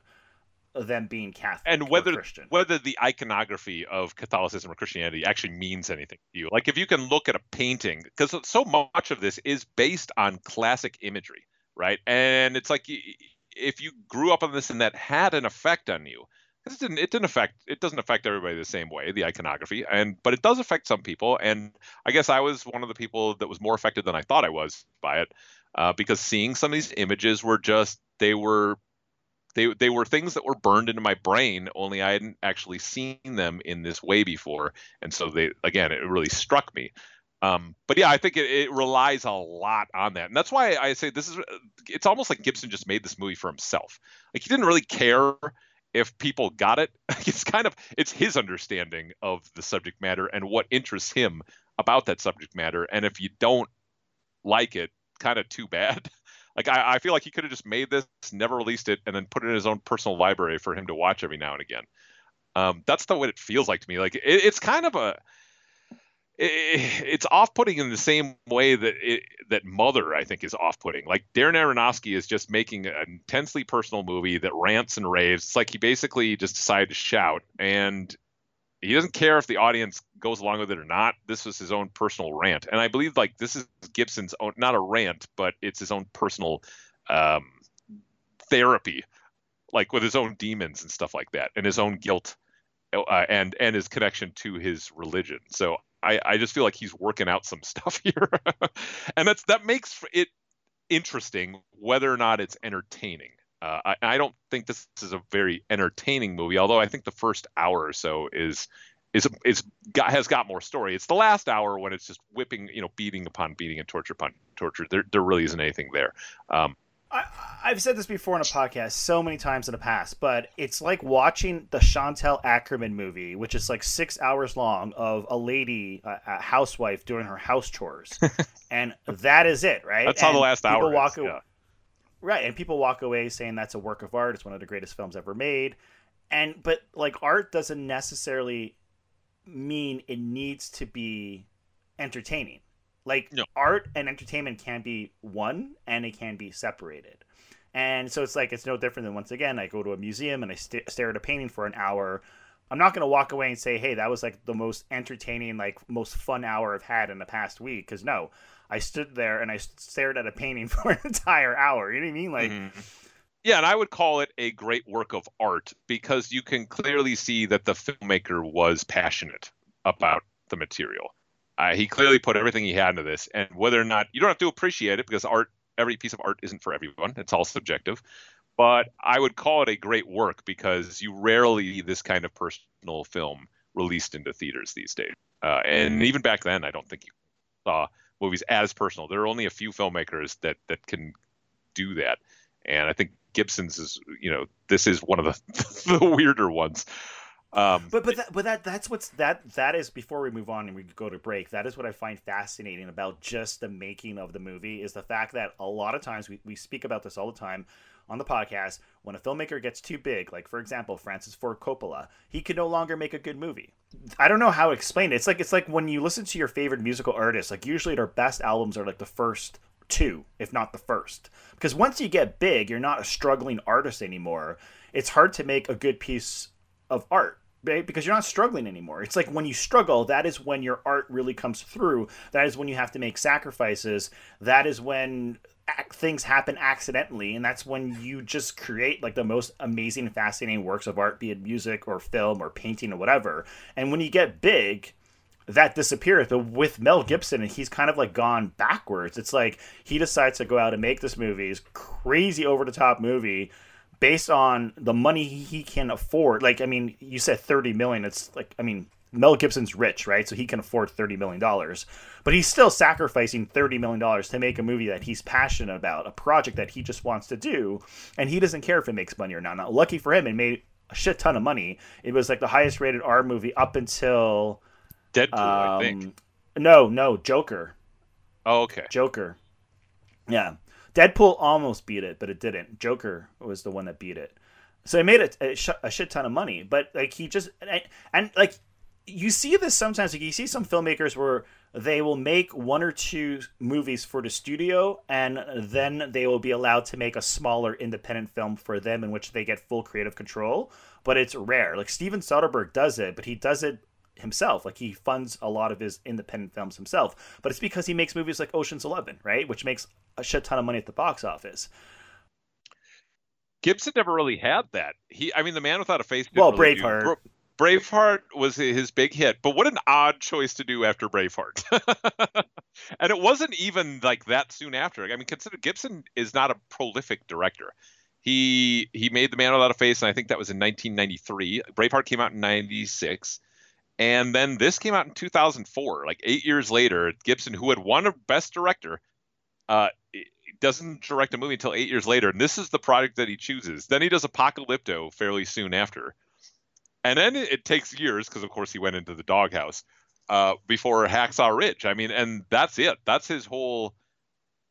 them being Catholic and whether Christian. whether the iconography of Catholicism or Christianity actually means anything to you. Like if you can look at a painting, because so much of this is based on classic imagery, right? And it's like if you grew up on this and that had an effect on you it didn't it didn't affect it doesn't affect everybody the same way the iconography and but it does affect some people and i guess i was one of the people that was more affected than i thought i was by it uh, because seeing some of these images were just they were they they were things that were burned into my brain only i hadn't actually seen them in this way before and so they again it really struck me um, but yeah, I think it, it, relies a lot on that, and that's why I say this is. It's almost like Gibson just made this movie for himself. Like he didn't really care if people got it. It's kind of it's his understanding of the subject matter and what interests him about that subject matter. And if you don't like it, kind of too bad. Like I, I feel like he could have just made this, never released it, and then put it in his own personal library for him to watch every now and again. Um, that's the way it feels like to me. Like it, it's kind of a it's off-putting in the same way that it, that Mother I think is off-putting. Like Darren Aronofsky is just making an intensely personal movie that rants and raves. It's like he basically just decided to shout, and he doesn't care if the audience goes along with it or not. This was his own personal rant, and I believe like this is Gibson's own not a rant, but it's his own personal um, therapy, like with his own demons and stuff like that, and his own guilt. Uh, and and his connection to his religion. So I, I just feel like he's working out some stuff here, and that's that makes it interesting whether or not it's entertaining. Uh, I, I don't think this is a very entertaining movie, although I think the first hour or so is is is got, has got more story. It's the last hour when it's just whipping, you know, beating upon beating and torture upon torture. There there really isn't anything there. Um, I, have said this before in a podcast so many times in the past, but it's like watching the Chantal Akerman movie, which is like six hours long of a lady, a, a housewife doing her house chores, and that is it, right? That's and how the last hour walk is. Away, yeah. Right, and people walk away saying that's a work of art. It's one of the greatest films ever made, and but like art doesn't necessarily mean it needs to be entertaining like no. art and entertainment can be one and it can be separated. And so it's like it's no different than once again I go to a museum and I st- stare at a painting for an hour. I'm not going to walk away and say, "Hey, that was like the most entertaining, like most fun hour I've had in the past week." Because no, I stood there and I stared at a painting for an entire hour. You know what I mean? Like, mm-hmm. yeah, and I would call it a great work of art because you can clearly see that the filmmaker was passionate about the material. Uh, he clearly put everything he had into this, and whether or not you don't have to appreciate it because art, every piece of art isn't for everyone. It's all subjective. But I would call it a great work because you rarely see this kind of personal film released into theaters these days. Uh, and even back then, I don't think you saw movies as personal. There are only a few filmmakers that that can do that, and I think Gibson's is you know this is one of the, the weirder ones. Um, but but that, but that that's what's that that is before we move on and we go to break. That is what I find fascinating about just the making of the movie is the fact that a lot of times we, we speak about this all the time on the podcast when a filmmaker gets too big, like for example Francis Ford Coppola, he can no longer make a good movie. I don't know how to explain it. It's like it's like when you listen to your favorite musical artist, like usually their best albums are like the first two, if not the first. Because once you get big, you're not a struggling artist anymore. It's hard to make a good piece of art Because you're not struggling anymore. It's like when you struggle, that is when your art really comes through. That is when you have to make sacrifices. That is when things happen accidentally and that's when you just create like the most amazing fascinating works of art be it music or film or painting or whatever and when you get big that disappears but with mel gibson and he's kind of like gone backwards it's like he decides to go out and make this movie this crazy over the top movie based on the money he can afford. Like, I mean, you said 30 million. It's like, I mean, Mel Gibson's rich, right? So he can afford $30 million. But he's still sacrificing $30 million to make a movie that he's passionate about, a project that he just wants to do. And he doesn't care if it makes money or not. Now, lucky for him, it made a shit ton of money. It was like the highest rated R movie up until. Deadpool, um, I think. No, no, Joker. Oh, okay. Joker. Yeah. Deadpool almost beat it, but it didn't. Joker was the one that beat it. So it made a, a, sh- a shit ton of money, but like he just and, and like you see this sometimes. Like you see some filmmakers where they will make one or two movies for the studio, and then they will be allowed to make a smaller independent film for them, in which they get full creative control. But it's rare. Like Steven Soderbergh does it, but he does it himself. Like he funds a lot of his independent films himself, but it's because he makes movies like Ocean's Eleven, right, which makes a shit ton of money at the box office. Gibson never really had that. He, I mean, the Man Without a Face. Well, really Braveheart. Do. Braveheart was his big hit, but what an odd choice to do after Braveheart. and it wasn't even like that soon after. I mean, consider Gibson is not a prolific director. He he made The Man Without a Face, and I think that was in 1993. Braveheart came out in 96. And then this came out in 2004, like eight years later. Gibson, who had won a Best Director, uh, doesn't direct a movie until eight years later, and this is the project that he chooses. Then he does Apocalypto fairly soon after, and then it, takes years because, of course, he went into the doghouse uh, before Hacksaw Ridge. I mean, and that's it. That's his whole.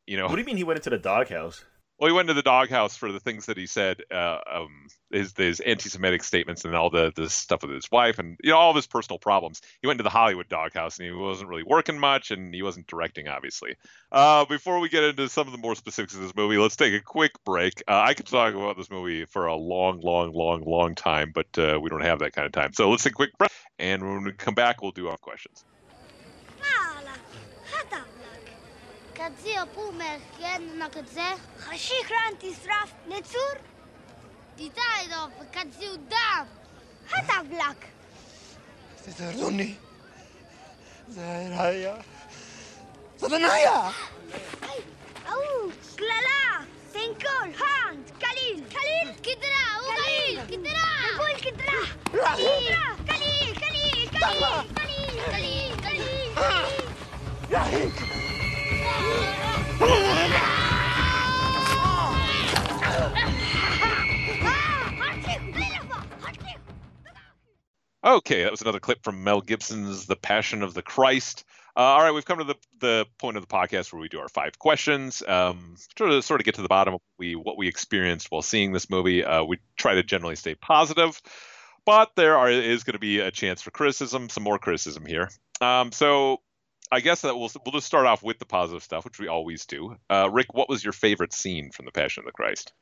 You know. What do you mean he went into the doghouse? Well, he went to the doghouse for the things that he said, uh, um, his his anti-Semitic statements and all the the stuff with his wife and you know all of his personal problems. He went to the Hollywood doghouse and he wasn't really working much and he wasn't directing, obviously. Uh, before we get into some of the more specifics of this movie, let's take a quick break. Uh, I could talk about this movie for a long, long, long, long time, but uh, we don't have that kind of time. So let's take a quick break, and when we come back, we'll do our questions. Kad zio pumer jedno na kadze, haši hranti sraf ne cur. Ti daj do, kad zio dam. Hata vlak. Ste se vrnuli? Zdaj, raja. Zadanaja! Au, klala! Senkol, hand, kalil, kalil, kidra, kalil, kidra, kol kidra, kidra, kalil, kalil, kalil, kalil, kalil, kalil, kalil. Okay, that was another clip from Mel Gibson's The Passion of the Christ. Uh, all right, we've come to the, the point of the podcast where we do our five questions. Um, to sort of get to the bottom of we, what we experienced while seeing this movie. Uh, we try to generally stay positive, but there are, is going to be a chance for criticism, some more criticism here. Um, so I guess that we'll, we'll just start off with the positive stuff, which we always do. Uh, Rick, what was your favorite scene from The Passion of the Christ?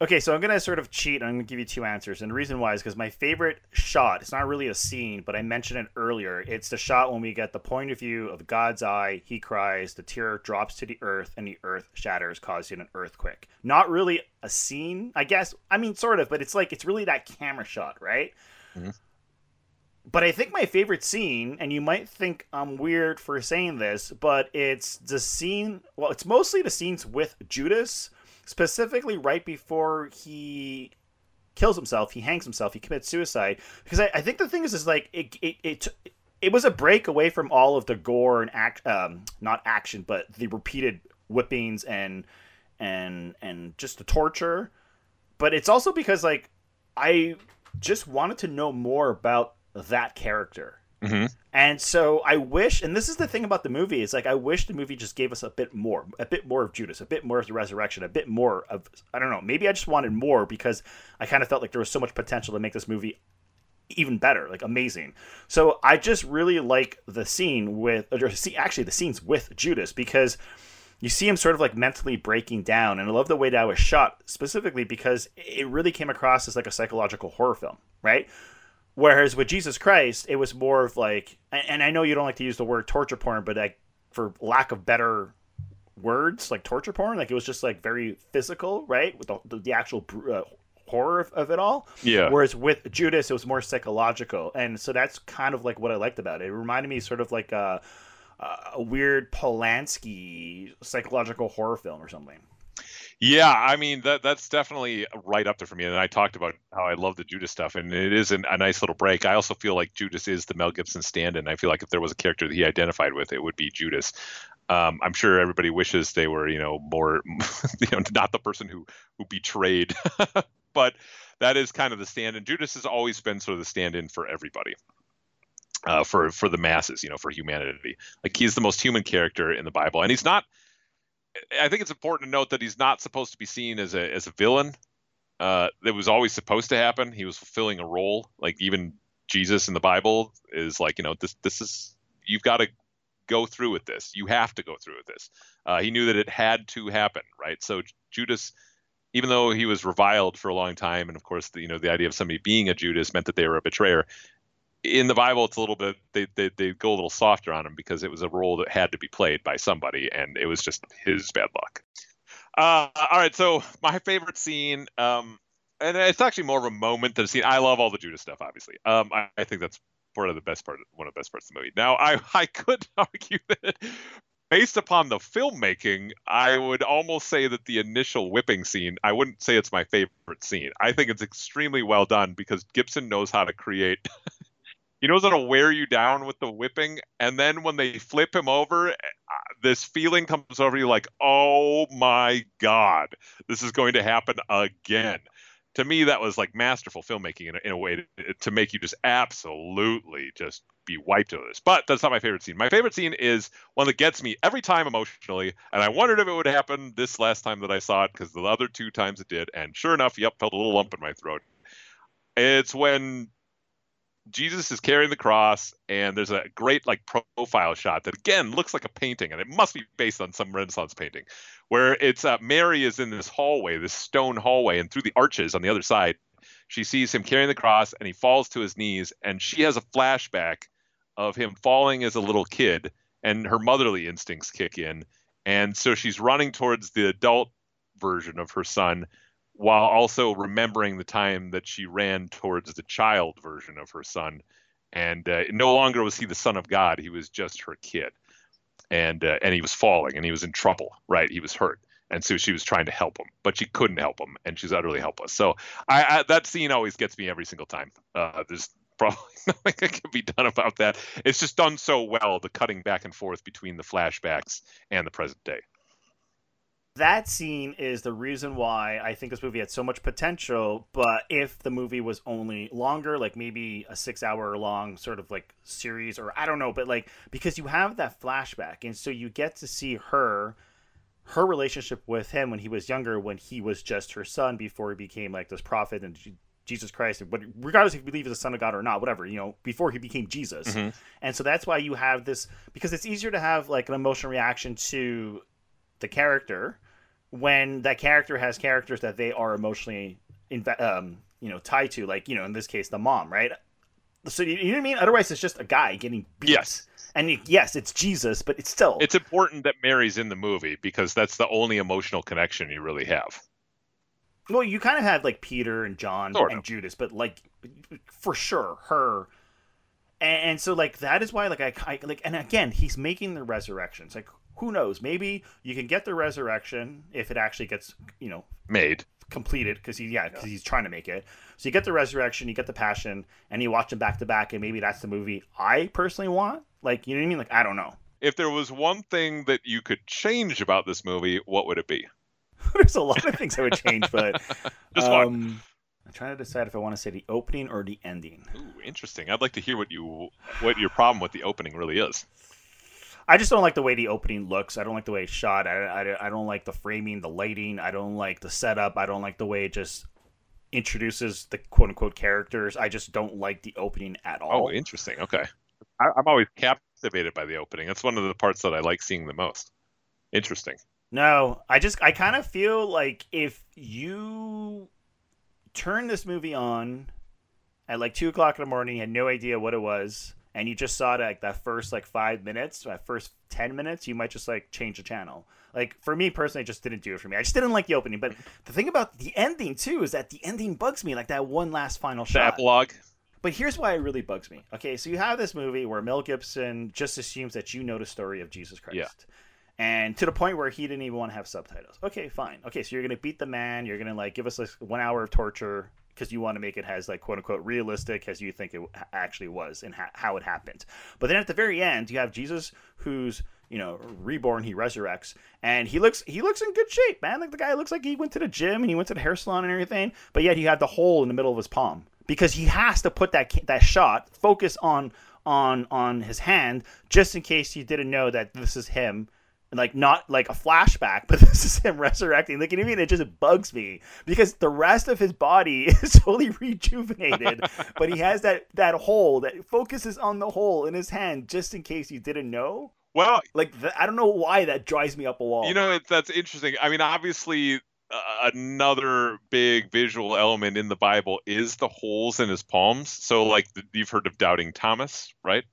Okay, so I'm gonna sort of cheat. I'm gonna give you two answers, and the reason why is because my favorite shot. It's not really a scene, but I mentioned it earlier. It's the shot when we get the point of view of God's eye. He cries, the tear drops to the earth, and the earth shatters, causing an earthquake. Not really a scene, I guess. I mean, sort of, but it's like it's really that camera shot, right? Mm-hmm. But I think my favorite scene, and you might think I'm weird for saying this, but it's the scene. Well, it's mostly the scenes with Judas specifically right before he kills himself, he hangs himself, he commits suicide. Because I, I think the thing is, is like it, it, it, it was a break away from all of the gore and act, um, not action, but the repeated whippings and and and just the torture. But it's also because like I just wanted to know more about that character. Mm-hmm. And so I wish, and this is the thing about the movie, is like I wish the movie just gave us a bit more, a bit more of Judas, a bit more of the resurrection, a bit more of I don't know, maybe I just wanted more because I kind of felt like there was so much potential to make this movie even better, like amazing. So I just really like the scene with, or see, actually the scenes with Judas because you see him sort of like mentally breaking down, and I love the way that was shot specifically because it really came across as like a psychological horror film, right? Whereas with Jesus Christ, it was more of like, and I know you don't like to use the word torture porn, but like for lack of better words, like torture porn, like it was just like very physical, right? With the, the, actual uh, horror of, of, it all. Yeah. Whereas with Judas, it was more psychological, and so that's kind of like what I liked about it. It reminded me sort of like a, a weird Polanski psychological horror film or something. Yeah, I mean that that's definitely right up there for me. And I talked about how I love the Judas stuff, and it is an, a nice little break. I also feel like Judas is the Mel Gibson stand-in. I feel like if there was a character that he identified with, it would be Judas. Um, I'm sure everybody wishes they were, you know, more, you know, not the person who who betrayed, but that is kind of the stand-in. Judas has always been sort of the stand-in for everybody. Uh, for for the masses, you know, for humanity. Like he's the most human character in the Bible, and he's not I think it's important to note that he's not supposed to be seen as a as a villain. Uh, that was always supposed to happen. He was fulfilling a role. Like even Jesus in the Bible is like, you know, this this is you've got to go through with this. You have to go through with this. Uh, he knew that it had to happen, right? So Judas, even though he was reviled for a long time, and of course, the, you know, the idea of somebody being a Judas meant that they were a betrayer in the Bible, it's a little bit they, they they go a little softer on him because it was a role that had to be played by somebody, and it was just his bad luck. Uh, all right, so my favorite scene, um, and it's actually more of a moment than a scene. I love all the Judas stuff, obviously. Um, I, I think that's part of the best part, one of the best parts of the movie. Now, I I could argue that based upon the filmmaking, I would almost say that the initial whipping scene, I wouldn't say it's my favorite scene. I think it's extremely well done because Gibson knows how to create he knows how to wear you down with the whipping and then when they flip him over uh, this feeling comes over you like oh my god this is going to happen again to me that was like masterful filmmaking in a, in a way to, to make you just absolutely just be wiped of this. But that's not my favorite scene. My favorite scene is one that gets me every time emotionally, and I wondered if it would happen this last time that I saw it because the other two times it did, and sure enough, yep, felt a little lump in my throat. It's when Jesus is carrying the cross, and there's a great like profile shot that again looks like a painting, and it must be based on some Renaissance painting, where it's uh, Mary is in this hallway, this stone hallway, and through the arches on the other side, she sees him carrying the cross, and he falls to his knees, and she has a flashback of him falling as a little kid, and her motherly instincts kick in, and so she's running towards the adult version of her son while also remembering the time that she ran towards the child version of her son. And uh, no longer was he the son of God; he was just her kid, and uh, and he was falling, and he was in trouble. Right, he was hurt, and so she was trying to help him, but she couldn't help him, and she's utterly helpless. So I, I that scene always gets me every single time. Uh, there's probably nothing that can be done about that. It's just done so well, the cutting back and forth between the flashbacks and the present day that scene is the reason why I think this movie had so much potential. But if the movie was only longer, like maybe a six hour long sort of like series, or I don't know, but like because you have that flashback, and so you get to see her, her relationship with him when he was younger, when he was just her son before he became like this prophet and. Jesus Christ, but regardless if you believe he's the son of God or not, whatever, you know, before he became Jesus. Mm-hmm. And so that's why you have this because it's easier to have like an emotional reaction to the character when that character has characters that they are emotionally inve- um, you know tied to like you know in this case the mom right? So you, know what i mean? Otherwise it's just a guy getting beat. Yes. And yes it's jesus but it's still it's important that mary's in the movie because that's the only emotional connection you really have. Well you kind of had like peter and john sort and of. judas but like for sure her. And, and so like that is why like I, I like and again he's making the resurrections. Like who knows? Maybe you can get the resurrection if it actually gets, you know, made completed because he yeah because yeah. he's trying to make it. So you get the resurrection, you get the passion, and you watch them back to back, and maybe that's the movie I personally want. Like you know what I mean? Like I don't know. If there was one thing that you could change about this movie, what would it be? There's a lot of things I would change, but just um, one. I'm trying to decide if I want to say the opening or the ending. Ooh, interesting. I'd like to hear what you what your problem with the opening really is. I just don't like the way the opening looks. I don't like the way it's shot. I, I, I don't like the framing, the lighting. I don't like the setup. I don't like the way it just introduces the quote unquote characters. I just don't like the opening at oh, all. Oh, interesting. Okay. I, I'm always captivated by the opening. That's one of the parts that I like seeing the most. Interesting. No, I just I kind of feel like if you turn this movie on at like two o'clock in the morning, had no idea what it was, and you just saw it like that first like five minutes, that first ten minutes, you might just like change the channel. Like for me personally, it just didn't do it for me. I just didn't like the opening. But the thing about the ending too is that the ending bugs me, like that one last final shot. The epilogue. But here's why it really bugs me. Okay, so you have this movie where Mel Gibson just assumes that you know the story of Jesus Christ. Yeah. And to the point where he didn't even want to have subtitles. Okay, fine. Okay, so you're gonna beat the man. You're gonna like give us like one hour of torture because you want to make it as like quote unquote realistic as you think it actually was and ha- how it happened. But then at the very end, you have Jesus who's you know reborn he resurrects and he looks he looks in good shape man like the guy looks like he went to the gym and he went to the hair salon and everything but yet he had the hole in the middle of his palm because he has to put that that shot focus on on on his hand just in case you didn't know that this is him and like not like a flashback, but this is him resurrecting. Like, you know I mean? It just bugs me because the rest of his body is fully rejuvenated, but he has that that hole that focuses on the hole in his hand, just in case you didn't know. Well, like the, I don't know why that drives me up a wall. You know, it, that's interesting. I mean, obviously, uh, another big visual element in the Bible is the holes in his palms. So, like, you've heard of doubting Thomas, right?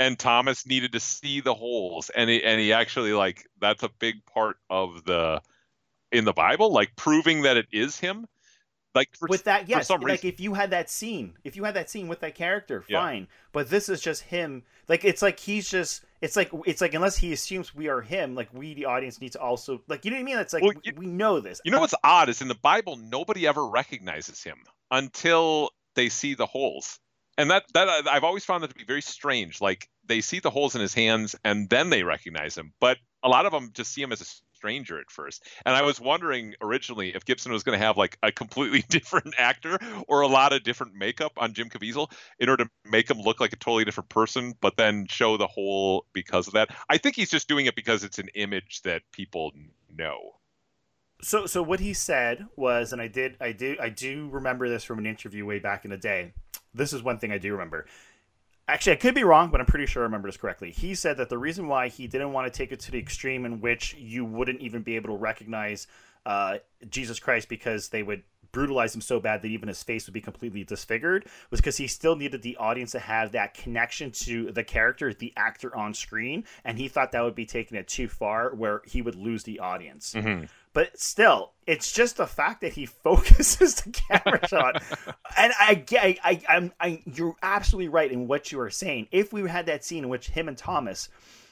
And Thomas needed to see the holes, and he, and he actually like that's a big part of the in the Bible, like proving that it is him. Like for, with that, yes. like reason. if you had that scene, if you had that scene with that character, fine. Yeah. But this is just him. Like it's like he's just. It's like it's like unless he assumes we are him, like we the audience need to also like you know what I mean. It's like well, you, we know this. You know what's odd is in the Bible nobody ever recognizes him until they see the holes and that that uh, I've always found that to be very strange. Like they see the holes in his hands and then they recognize him, but a lot of them just see him as a stranger at first. And I was wondering originally if Gibson was going to have like a completely different actor or a lot of different makeup on Jim Caviezel in order to make him look like a totally different person, but then show the hole because of that. I think he's just doing it because it's an image that people know. So, so what he said was, and I did, I do, I do remember this from an interview way back in the day. This is one thing I do remember. Actually, I could be wrong, but I'm pretty sure I remember this correctly. He said that the reason why he didn't want to take it to the extreme in which you wouldn't even be able to recognize uh, Jesus Christ because they would brutalize him so bad that even his face would be completely disfigured was because he still needed the audience to have that connection to the character, the actor on screen, and he thought that would be taking it too far where he would lose the audience. Mm-hmm. But still, it's just the fact that he focuses the camera shot, and I, I, I, I'm, I, you're absolutely right in what you are saying. If we had that scene in which him and Thomas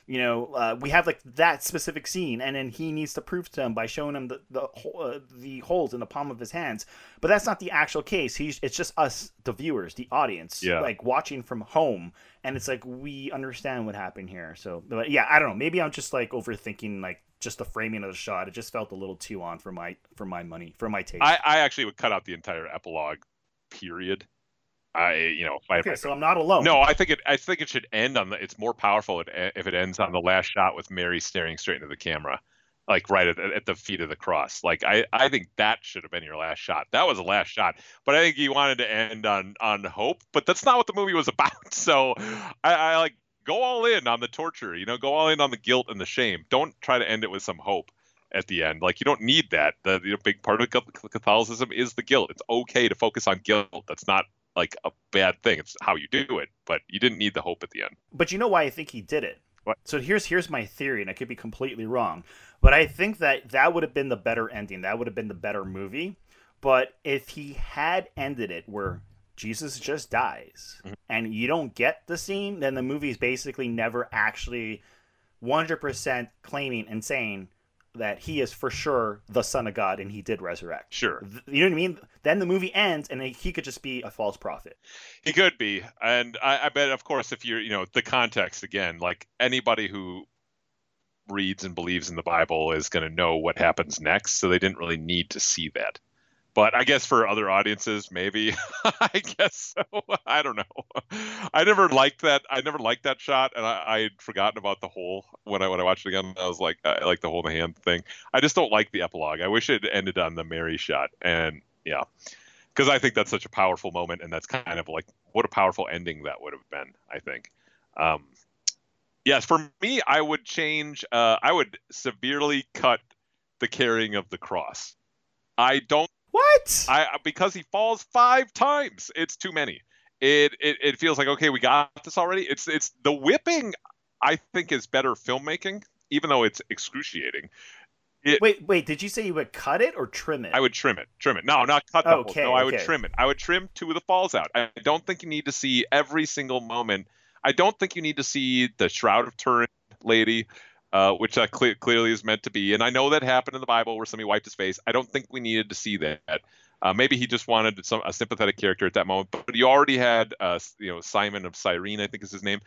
you know, uh, we have like that specific scene, and then he needs to prove to him by showing him the the, uh, the holes in the palm of his hands. But that's not the actual case. He's it's just us, the viewers, the audience, Yeah. like watching from home, and it's like we understand what happened here. So, but yeah, I don't know. Maybe I'm just like overthinking like just the framing of the shot. It just felt a little too on for my for my money for my taste. I, I actually would cut out the entire epilogue, period. I, you know, if I, okay, so I'm not alone. No, I think it. I think it should end on the. It's more powerful if if it ends on the last shot with Mary staring straight into the camera, like right at, at the feet of the cross. Like I, I think that should have been your last shot. That was the last shot. But I think he wanted to end on on hope. But that's not what the movie was about. So I, I like go all in on the torture. You know, go all in on the guilt and the shame. Don't try to end it with some hope at the end. Like you don't need that. The you know, big part of Catholicism is the guilt. It's okay to focus on guilt. That's not like a bad thing. It's how you do it, but you didn't need the hope at the end. But you know why I think he did it. What? So here's here's my theory, and I could be completely wrong, but I think that that would have been the better ending. That would have been the better movie. But if he had ended it where Jesus just dies Mhm. and you don't get the scene, then the movie's basically never actually 100% claiming and saying that he is for sure the son of God and he did resurrect. Sure. You know what I mean? Then the movie ends and he could just be a false prophet. He could be, and I, I bet, of course, if you're, you know, the context again, like anybody who reads and believes in the Bible is going to know what happens next, so they didn't really need to see that. But I guess for other audiences, maybe. I guess so. I don't know. I never liked that. I never liked that shot, and I, I had forgotten about the hole when I when I watched it again. I was like, I like the hole the hand thing. I just don't like the epilogue. I wish it ended on the Mary shot, and yeah, because I think that's such a powerful moment, and that's kind of like what a powerful ending that would have been. I think. Um, yes, for me, I would change. Uh, I would severely cut the carrying of the cross. I don't. What? I because he falls five times. It's too many. It, it it feels like okay, we got this already. It's it's the whipping. I think is better filmmaking, even though it's excruciating. It, Wait, wait, did you say you would cut it or trim it? I would trim it. Trim it. No, not cut the Okay, whole. No, I would trim it. I would trim two of the falls out. I don't think you need to see every single moment. I don't think you need to see the Shroud of Turin lady, uh, which that cle- clearly is meant to be. And I know that happened in the Bible where somebody wiped his face. I don't think we needed to see that. Uh, maybe he just wanted some a sympathetic character at that moment. But you already had, uh, you know, Simon of Cyrene, I think is his name,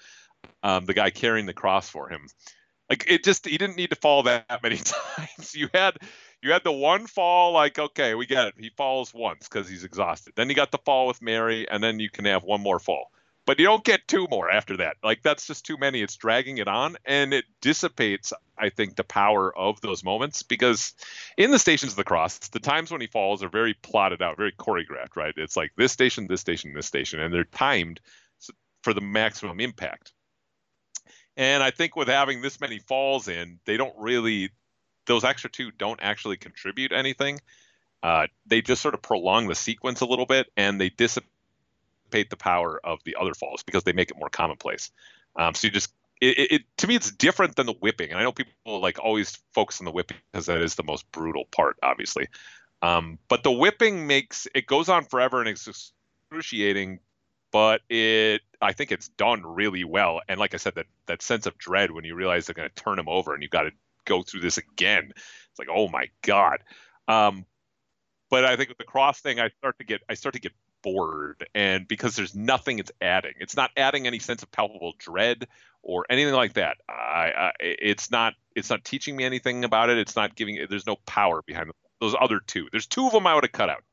um, the guy carrying the cross for him. Like it just he didn't need to fall that many times. You had you had the one fall like okay we get it he falls once because he's exhausted. Then you got the fall with Mary and then you can have one more fall. But you don't get two more after that. Like that's just too many. It's dragging it on and it dissipates I think the power of those moments because in the stations of the cross the times when he falls are very plotted out, very choreographed, right? It's like this station, this station, this station and they're timed for the maximum impact. And I think with having this many falls in, they don't really, those extra two don't actually contribute anything. Uh, they just sort of prolong the sequence a little bit and they dissipate the power of the other falls because they make it more commonplace. Um, so you just, it, it, it- to me, it's different than the whipping. And I know people like always focus on the whipping because that is the most brutal part, obviously. Um, but the whipping makes it goes on forever and it's excruciating, but it I think it's done really well. And like I said, that that sense of dread when you realize they're going to turn him over and you've got to go through this again. It's like, oh my god. Um, but I think with the cross thing, I start to get I start to get bored, and because there's nothing it's adding. It's not adding any sense of palpable dread or anything like that. I, I it's not it's not teaching me anything about it. It's not giving. There's no power behind those other two. There's two of them I would have cut out.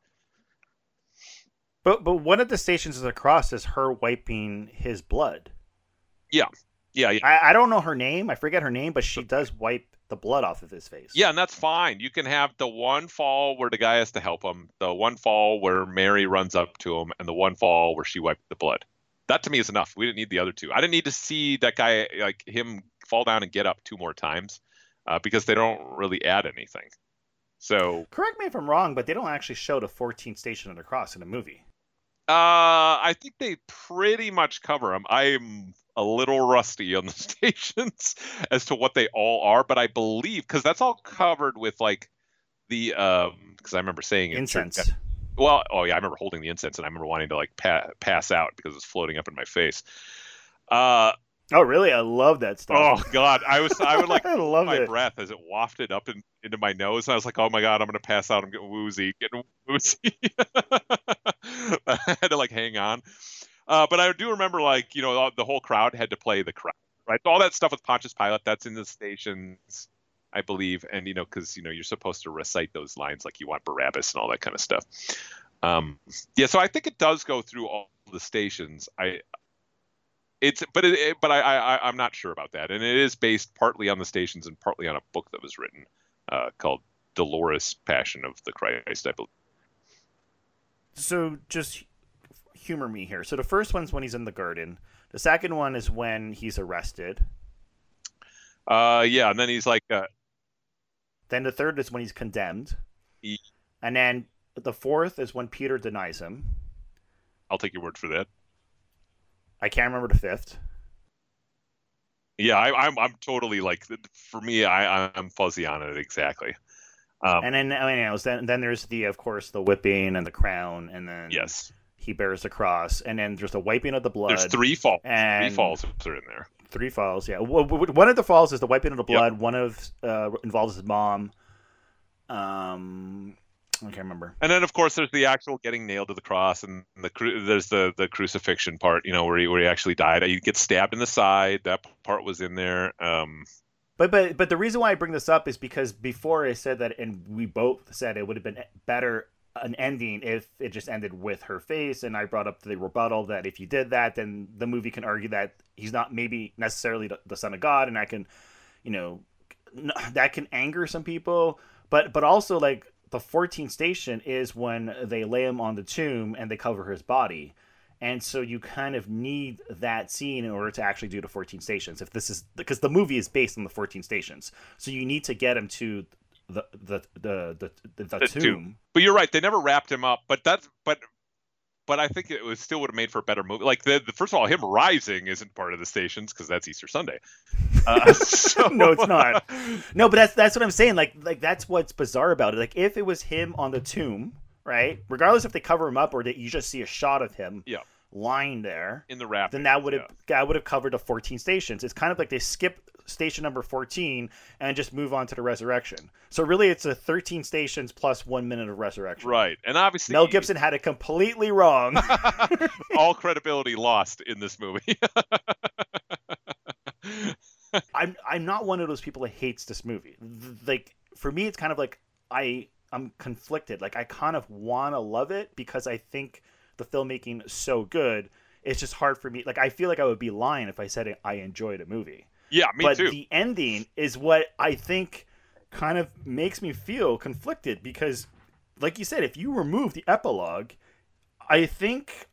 But but one of the stations the is her wiping his blood. Yeah, yeah, yeah. I, I don't know her name. I forget her name, but she does wipe the blood off of his face. Yeah, and that's fine. You can have the one fall where the guy has to help him, the one fall where Mary runs up to him, and the one fall where she wiped the blood. That to me is enough. We didn't need the other two. I didn't need to see that guy like him fall down and get up two more times uh, because they don't really add anything. So correct me if I'm wrong, but they don't actually show the 14 station of the cross in the movie. Uh, I think they pretty much cover them. I'm a little rusty on the stations as to what they all are, but I believe because that's all covered with like the um because I remember saying it, incense. Well, oh yeah, I remember holding the incense and I remember wanting to like pa- pass out because it's floating up in my face. Uh, oh really? I love that stuff. Oh god, I was I would like I love my it. breath as it wafted up in, into my nose, and I was like, oh my god, I'm gonna pass out. I'm getting woozy, getting woozy. I had to like hang on. Uh, but I do remember, like, you know, the whole crowd had to play the crowd, right? So all that stuff with Pontius Pilate, that's in the stations, I believe. And, you know, because, you know, you're supposed to recite those lines like you want Barabbas and all that kind of stuff. Um, yeah, so I think it does go through all the stations. I, it's, but it, it but I, I, I'm not sure about that. And it is based partly on the stations and partly on a book that was written uh, called Dolorous Passion of the Christ, I believe. So just humor me here. So the first one's when he's in the garden. The second one is when he's arrested. Uh, yeah, and then he's like. Uh, then the third is when he's condemned. He, and then the fourth is when Peter denies him. I'll take your word for that. I can't remember the fifth. Yeah, I, am I'm, I'm totally like for me, I I'm fuzzy on it exactly. Um, and then I mean, then then there's the of course the whipping and the crown, and then yes, he bears the cross, and then there's the wiping of the blood. There's three falls. And three falls are in there. Three falls, yeah. One of the falls is the wiping of the blood. Yep. One of uh, involves his mom. Um, I can't remember. And then, of course, there's the actual getting nailed to the cross, and the cru- there's the the crucifixion part. You know, where he where he actually died. He gets stabbed in the side. That part was in there. Um, but but but the reason why I bring this up is because before I said that, and we both said it would have been better an ending if it just ended with her face and i brought up the rebuttal that if you did that then the movie can argue that he's not maybe necessarily the son of god and i can you know that can anger some people. But but also like the 14th station is when they lay him on the tomb and they cover his body. And so you kind of need that scene in order to actually do the 14 stations if this is because the movie is based on the 14 stations. So you need to get him to the the the the, the, the tomb. tomb. But you're right; they never wrapped him up. But that's but but I think it was still would have made for a better movie. Like the, the first of all, him rising isn't part of the stations because that's Easter Sunday. Uh, so... no, it's not. No, but that's that's what I'm saying. Like like that's what's bizarre about it. Like if it was him on the tomb, right? Regardless if they cover him up or that you just see a shot of him. Yeah. Lying there in the wrap, then that would have yeah. that would have covered the 14 stations. It's kind of like they skip station number 14 and just move on to the resurrection. So really it's a 13 stations plus 1 minute of resurrection. Right. And obviously Mel Gibson had it completely wrong. All credibility lost in this movie. I'm I'm not one of those people that hates this movie. Like for me it's kind of like I I'm conflicted. Like I kind of want to love it because I think the filmmaking so good. It's just hard for me. Like I feel like I would be lying if I said I enjoyed a movie. Yeah, me but too. the ending is what I think kind of makes me feel conflicted because, like you said, if you remove the epilogue, I think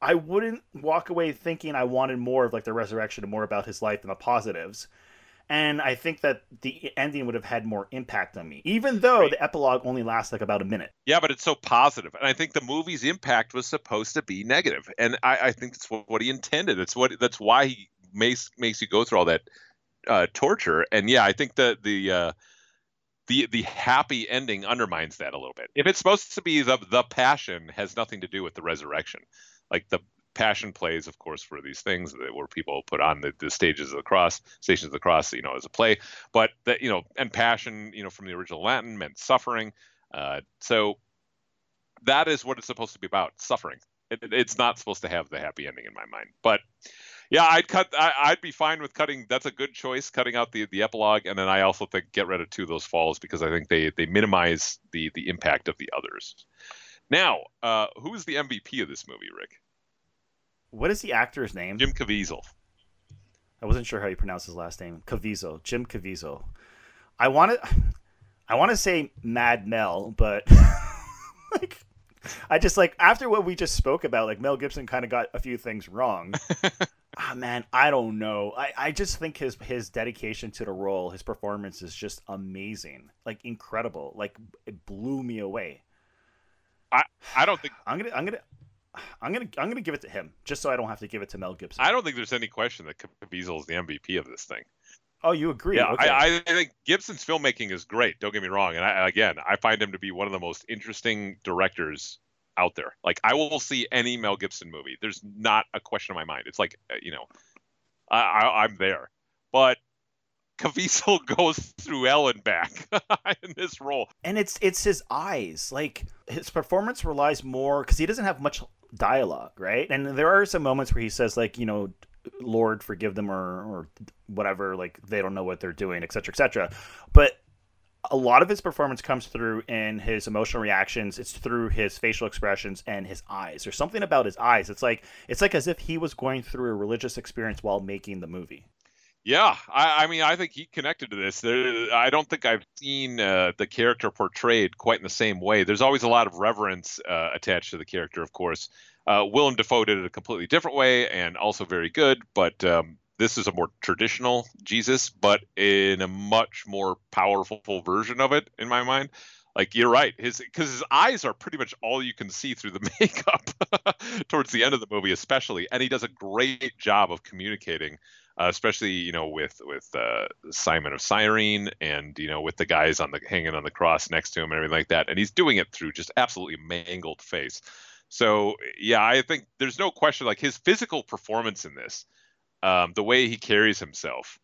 I wouldn't walk away thinking I wanted more of like the resurrection and more about his life and the positives. And I think that the ending would have had more impact on me, even though right. the epilogue only lasts like about a minute. Yeah, but it's so positive, and I think the movie's impact was supposed to be negative, and I, I think that's what, what he intended. It's what that's why he makes makes you go through all that uh, torture. And yeah, I think the the uh, the the happy ending undermines that a little bit. If it's supposed to be the the passion, has nothing to do with the resurrection. Like the passion plays, of course, for these things that where people put on the, the stages of the cross, stations of the cross, you know, as a play. But that you know, and passion, you know, from the original Latin meant suffering. Uh, so that is what it's supposed to be about, suffering. It, it's not supposed to have the happy ending in my mind. But Yeah, I'd cut. I, would be fine with cutting. That's a good choice, cutting out the the epilogue, and then I also think get rid of two of those falls because I think they they minimize the the impact of the others. Now, uh, who's the MVP of this movie, Rick? What is the actor's name? Jim Caviezel. I wasn't sure how you pronounce his last name. Caviezel, Jim Caviezel. I want to, I want to say Mad Mel, but like I just like after what we just spoke about, like Mel Gibson kind of got a few things wrong. ah man, I don't know. I, I just think his his dedication to the role, his performance is just amazing, like incredible. Like it blew me away. I I don't think I'm gonna I'm gonna. I'm gonna I'm gonna give it to him just so I don't have to give it to Mel Gibson. I don't think there's any question that Caviezel is the MVP of this thing. Oh, you agree? Yeah, okay. I, I, think Gibson's filmmaking is great. Don't get me wrong, and I, again, I find him to be one of the most interesting directors out there. Like, I will see any Mel Gibson movie. There's not a question in my mind. It's like, uh, you know, I, I, I'm there. But Caviezel goes through hell and back in this role, and it's it's his eyes. Like his performance relies more because he doesn't have much dialogue, right? And there are some moments where he says, like, you know, Lord, forgive them, or or whatever. Like they don't know what they're doing, etc., etc. But a lot of his performance comes through in his emotional reactions. It's through his facial expressions and his eyes. There's something about his eyes. It's like it's like as if he was going through a religious experience while making the movie. Yeah, I, I mean, I think he connected to this. There, I don't think I've seen uh, the character portrayed quite in the same way. There's always a lot of reverence uh, attached to the character, of course. Uh, Willem Dafoe did it a completely different way and also very good, but um, this is a more traditional Jesus, but in a much more powerful version of it, in my mind. Like you're right, his because his eyes are pretty much all you can see through the makeup towards the end of the movie, especially, and he does a great job of communicating, uh, especially you know with with uh, Simon of Cyrene and you know with the guys on the hanging on the cross next to him and everything like that, and he's doing it through just absolutely mangled face. So yeah, I think there's no question. Like his physical performance in this, um, the way he carries himself,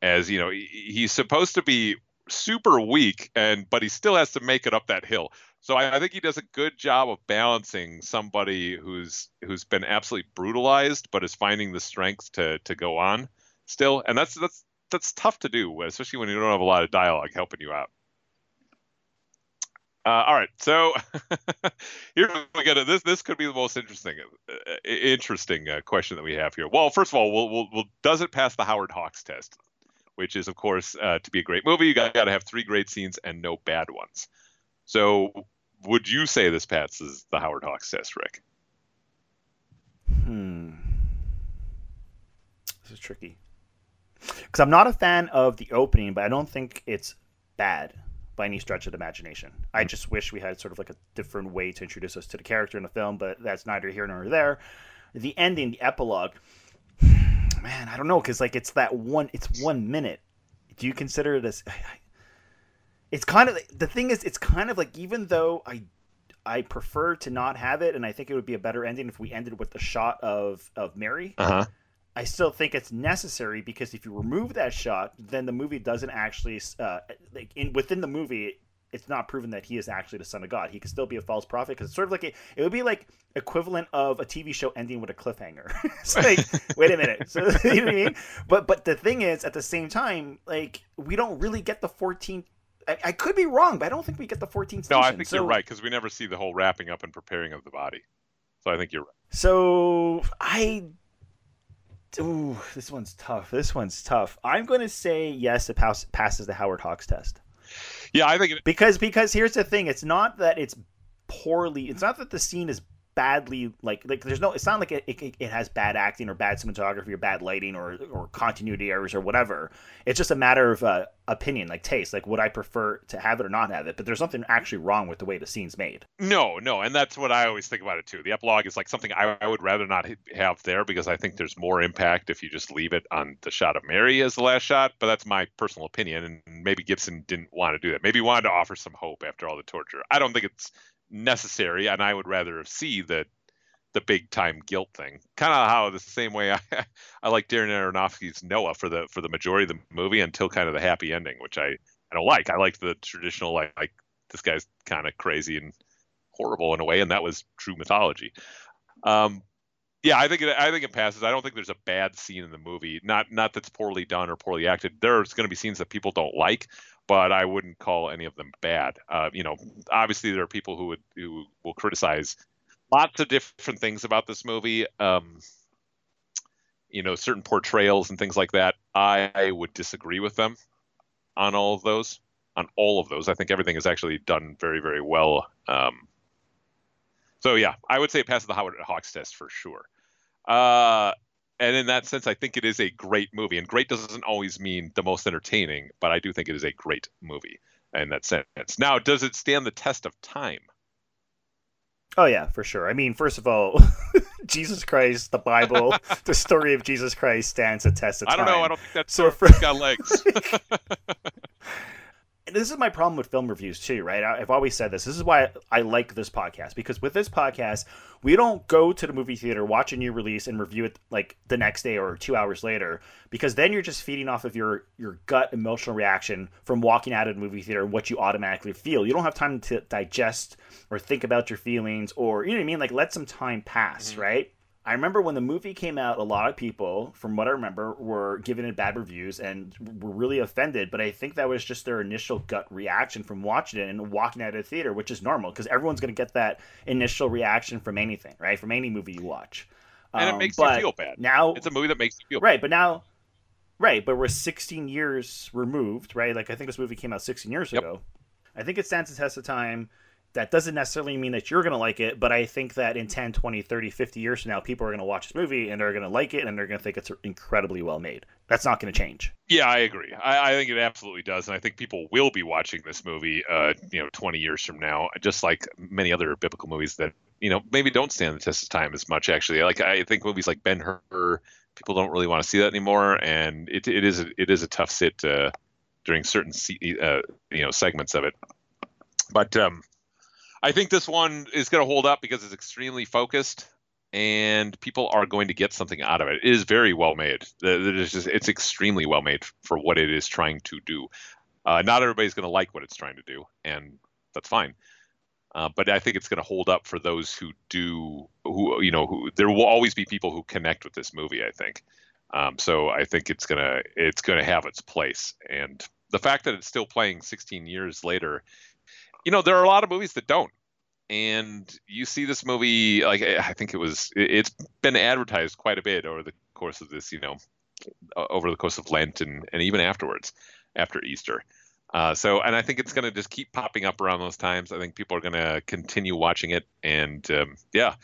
as you know, he, he's supposed to be super weak, and but he still has to make it up that hill. So I, I, think he does a good job of balancing somebody who's who's been absolutely brutalized, but is finding the strength to to go on still, and that's that's that's tough to do, especially when you don't have a lot of dialogue helping you out. Uh, all right, so here we go. This this could be the most interesting uh, interesting uh, question that we have here. Well, first of all, we'll, we'll, we'll, does it pass the Howard Hawks test? Which is, of course, uh, to be a great movie, you got, got to have three great scenes and no bad ones. So, would you say this passes the Howard Hawks test, Rick? Hmm. This is tricky because I'm not a fan of the opening, but I don't think it's bad by any stretch of the imagination. I mm-hmm. just wish we had sort of like a different way to introduce us to the character in the film, but that's neither here nor there. The ending, the epilogue, man, I don't know, because like it's that one, it's one minute. Do you consider it as? It's kind of the thing is, it's kind of like even though I I prefer to not have it, and I think it would be a better ending if we ended with the shot of of Mary. Uh-huh. I still think it's necessary because if you remove that shot, then the movie doesn't actually uh, like in within the movie. It's not proven that he is actually the son of God. He could still be a false prophet because it's sort of like a, it would be like equivalent of a TV show ending with a cliffhanger. it's like, wait a minute, so you know what I mean? But but the thing is, at the same time, like we don't really get the 14th I, I, could be wrong, but I don't think we get the 14th station. No, I think so, you're right because we never see the whole wrapping up and preparing of the body. So I think you're right. So I Ooh, this one's tough. This one's tough. I'm going to say yes. It pass, passes the Howard Hawks test. Yeah, I think it... because because here's the thing. It's not that it's poorly. It's not that the scene is badly like like there's no it's not like it, it, it, has bad acting or bad cinematography or bad lighting or or continuity errors or whatever. It's just a matter of uh, opinion like taste like would i prefer to have it or not have it? But there's nothing actually wrong with the way the scene's made. No no and that's what i always think about it too. The epilogue is like something i, I would rather not have there because i think there's more impact if you just leave it on the shot of mary as the last shot but that's my personal opinion and maybe gibson didn't want to do that. Maybe he wanted to offer some hope after all the torture. I don't think it's necessary, and I would rather see the the big time guilt thing. Kind of how the same way I I like Darren Aronofsky's Noah for the for the majority of the movie until kind of the happy ending, which I I don't like. I like the traditional like like this guy's kind of crazy and horrible in a way, and that was true mythology. Um, Yeah, I think it, I think it passes. I don't think there's a bad scene in the movie. Not not that's poorly done or poorly acted. There's going to be scenes that people don't like, but I wouldn't call any of them bad. Uh, you know, obviously there are people who would who will criticize lots of different things about this movie. Um, you know, certain portrayals and things like that. I, would disagree with them on all of those. On all of those, I think everything is actually done very very well. Um, so yeah, I would say it passes the Howard Hawks test for sure. Uh, and in that sense, I think it is a great movie. And great doesn't always mean the most entertaining, but I do think it is a great movie in that sense. Now, does it stand the test of time? Oh yeah, for sure. I mean, first of all, Jesus Christ, the Bible, the story of Jesus Christ stands a test of time. I don't know. I don't think that's so for... got legs. this is my problem with film reviews too, right? I've always said this. This is why I like this podcast because with this podcast, we don't go to the movie theater, watch a new release, and review it like the next day or two hours later, because then you're just feeding off of your your gut emotional reaction from walking out of the movie theater and what you automatically feel. You don't have time to digest or think about your feelings, or you know what I mean. Like let some time pass, mm-hmm. right? I remember when the movie came out, a lot of people, from what I remember, were giving it bad reviews and were really offended. But I think that was just their initial gut reaction from watching it and walking out of the theater, which is normal because everyone's going to get that initial reaction from anything, right? From any movie you watch. And um, it makes you feel bad. Now it's a movie that makes you feel right. Bad. But now, right? But we're 16 years removed, right? Like I think this movie came out 16 years yep. ago. I think it stands the test of time that doesn't necessarily mean that you're going to like it, but I think that in 10, 20, 30, 50 years from now, people are going to watch this movie and they're going to like it and they're going to think it's incredibly well made. That's not going to change. Yeah, I agree. I, I, think it absolutely does. And I think people will be watching this movie, uh, you know, 20 years from now, just like many other biblical movies that, you know, maybe don't stand the test of time as much, actually. Like, I think movies like Ben Hur, people don't really want to see that anymore. And it, it is, a, it is a tough sit uh, during certain, uh, you know, segments of it. But, um, I think this one is going to hold up because it's extremely focused and people are going to get something out of it. It is very well made. It's, just, it's extremely well made for what it is trying to do. Uh, not everybody's going to like what it's trying to do, and that's fine. Uh, but I think it's going to hold up for those who do, who you know, who there will always be people who connect with this movie. I think. Um, so I think it's gonna it's gonna have its place, and the fact that it's still playing 16 years later you know, there are a lot of movies that don't. And you see this movie, like I think it was, it's been advertised quite a bit over the course of this, you know, over the course of Lent and, and even afterwards, after Easter. Uh, so, and I think it's going to just keep popping up around those times. I think people are going to continue watching it, and um, yeah,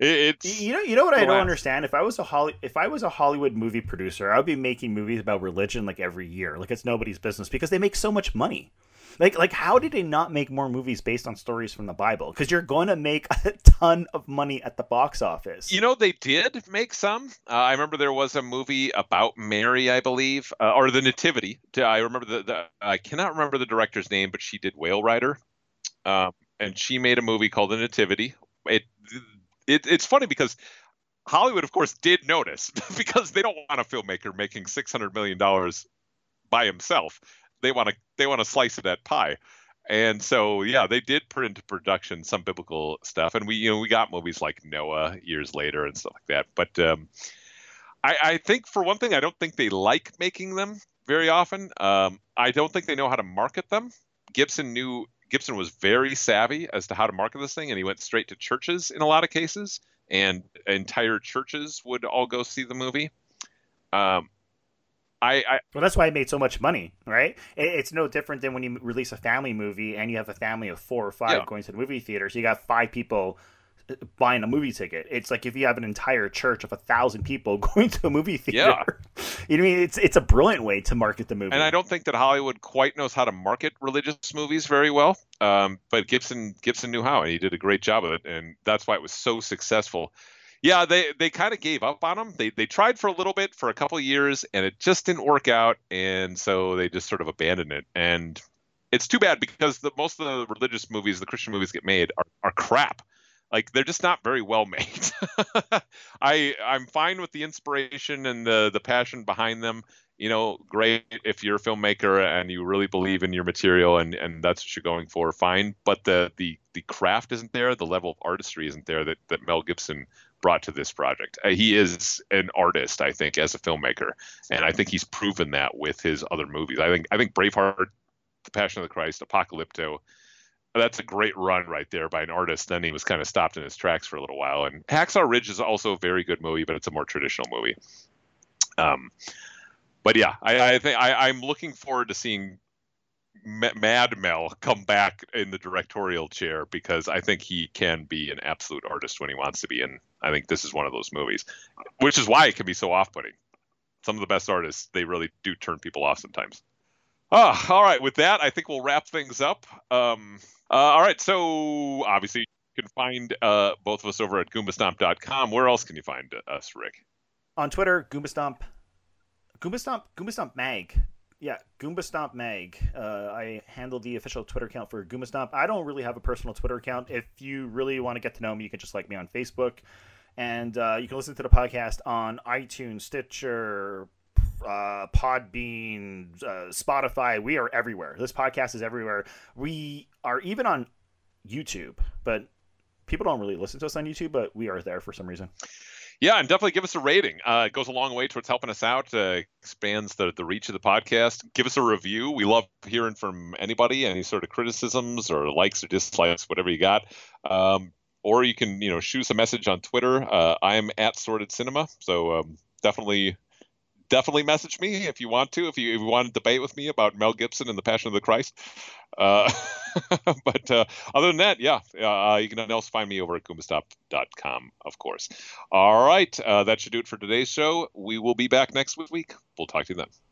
it, it's you know you know what I don't understand. If I was a Holly, if I was a Hollywood movie producer, I would be making movies about religion like every year. Like it's nobody's business because they make so much money. Like, like, how did they not make more movies based on stories from the Bible? Because you're going to make a ton of money at the box office. You know, they did make some. Uh, I remember there was a movie about Mary, I believe, uh, or the Nativity. I remember the, the, I cannot remember the director's name, but she did Whale Rider, um, and she made a movie called The Nativity. It, it it's funny because Hollywood, of course, did notice because they don't want a filmmaker making six hundred million dollars by himself they want to they want to slice of that pie. And so yeah they did put into production some biblical stuff. And we you know we got movies like noah years later and stuff like that. But um, I, I think for one thing i don't think they like making them very often. Um, i don't think they know how to market them. Gibson knew gibson was very savvy as to how to market this thing and he went straight to churches in a lot of cases and entire churches would all go see the movie. Um, I, I, well, that's why it made so much money, right? It, it's no different than when you release a family movie and you have a family of four or five yeah. going to the movie theater. So you got five people uh, buying a movie ticket. It's like if you have an entire church of a thousand people going to a movie theater. Yeah. you know what I mean? It's it's a brilliant way to market the movie. And I don't think that Hollywood quite knows how to market religious movies very well. Um, but Gibson Gibson knew how, and he did a great job of it, and that's why it was so successful yeah, they they kind of gave up on him. They they tried for a little bit for a couple years and it just didn't work out, and so they just sort of abandoned it. And it's too bad because the most of the religious movies, the Christian movies get made are, are crap. Like they're just not very well made. I I'm fine with the inspiration and the the passion behind them. You know, great if you're a filmmaker and you really believe in your material and and that's what you're going for, fine. But the the the craft isn't there, the level of artistry isn't there that that Mel Gibson brought to this project. Uh, he is an artist, I think, as a filmmaker, and I think he's proven that with his other movies. I think I think Braveheart, The Passion of the Christ, Apocalypto. That's a great run right there by an artist. Then he was kind of stopped in his tracks for a little while. And Hacksaw Ridge is also a very good movie, but it's a more traditional movie. Um, but yeah, I, I think I, I'm looking forward to seeing Mad Mel come back in the directorial chair because I think he can be an absolute artist when he wants to be, and I think this is one of those movies, which is why it can be so off-putting. Some of the best artists, they really do turn people off sometimes. Ah, all right. With that, I think we'll wrap things up. Um, uh, all right. So obviously, you can find uh, both of us over at goombastomp.com. Where else can you find us, Rick? On Twitter, Goombastomp. Goombastomp, Goombastomp Mag. Yeah, Goomba Stomp Mag. Uh, I handle the official Twitter account for Goomba Stomp. I don't really have a personal Twitter account. If you really want to get to know me, you can just like me on Facebook. And uh, you can listen to the podcast on iTunes, Stitcher, uh, Podbean, uh, Spotify. We are everywhere. This podcast is everywhere. We are even on YouTube, but people don't really listen to us on YouTube, but we are there for some reason. Yeah, and definitely give us a rating. Uh, it goes a long way towards helping us out. Uh, expands the the reach of the podcast. Give us a review. We love hearing from anybody. Any sort of criticisms or likes or dislikes, whatever you got. Um, or you can you know shoot us a message on Twitter. Uh, I'm at Sordid Cinema, so um, definitely definitely message me if you want to. If you, if you want to debate with me about Mel Gibson and the Passion of the Christ. Uh, but uh, other than that, yeah, uh, you can also find me over at goombastomp.com, of course. All right, uh, that should do it for today's show. We will be back next week. We'll talk to you then.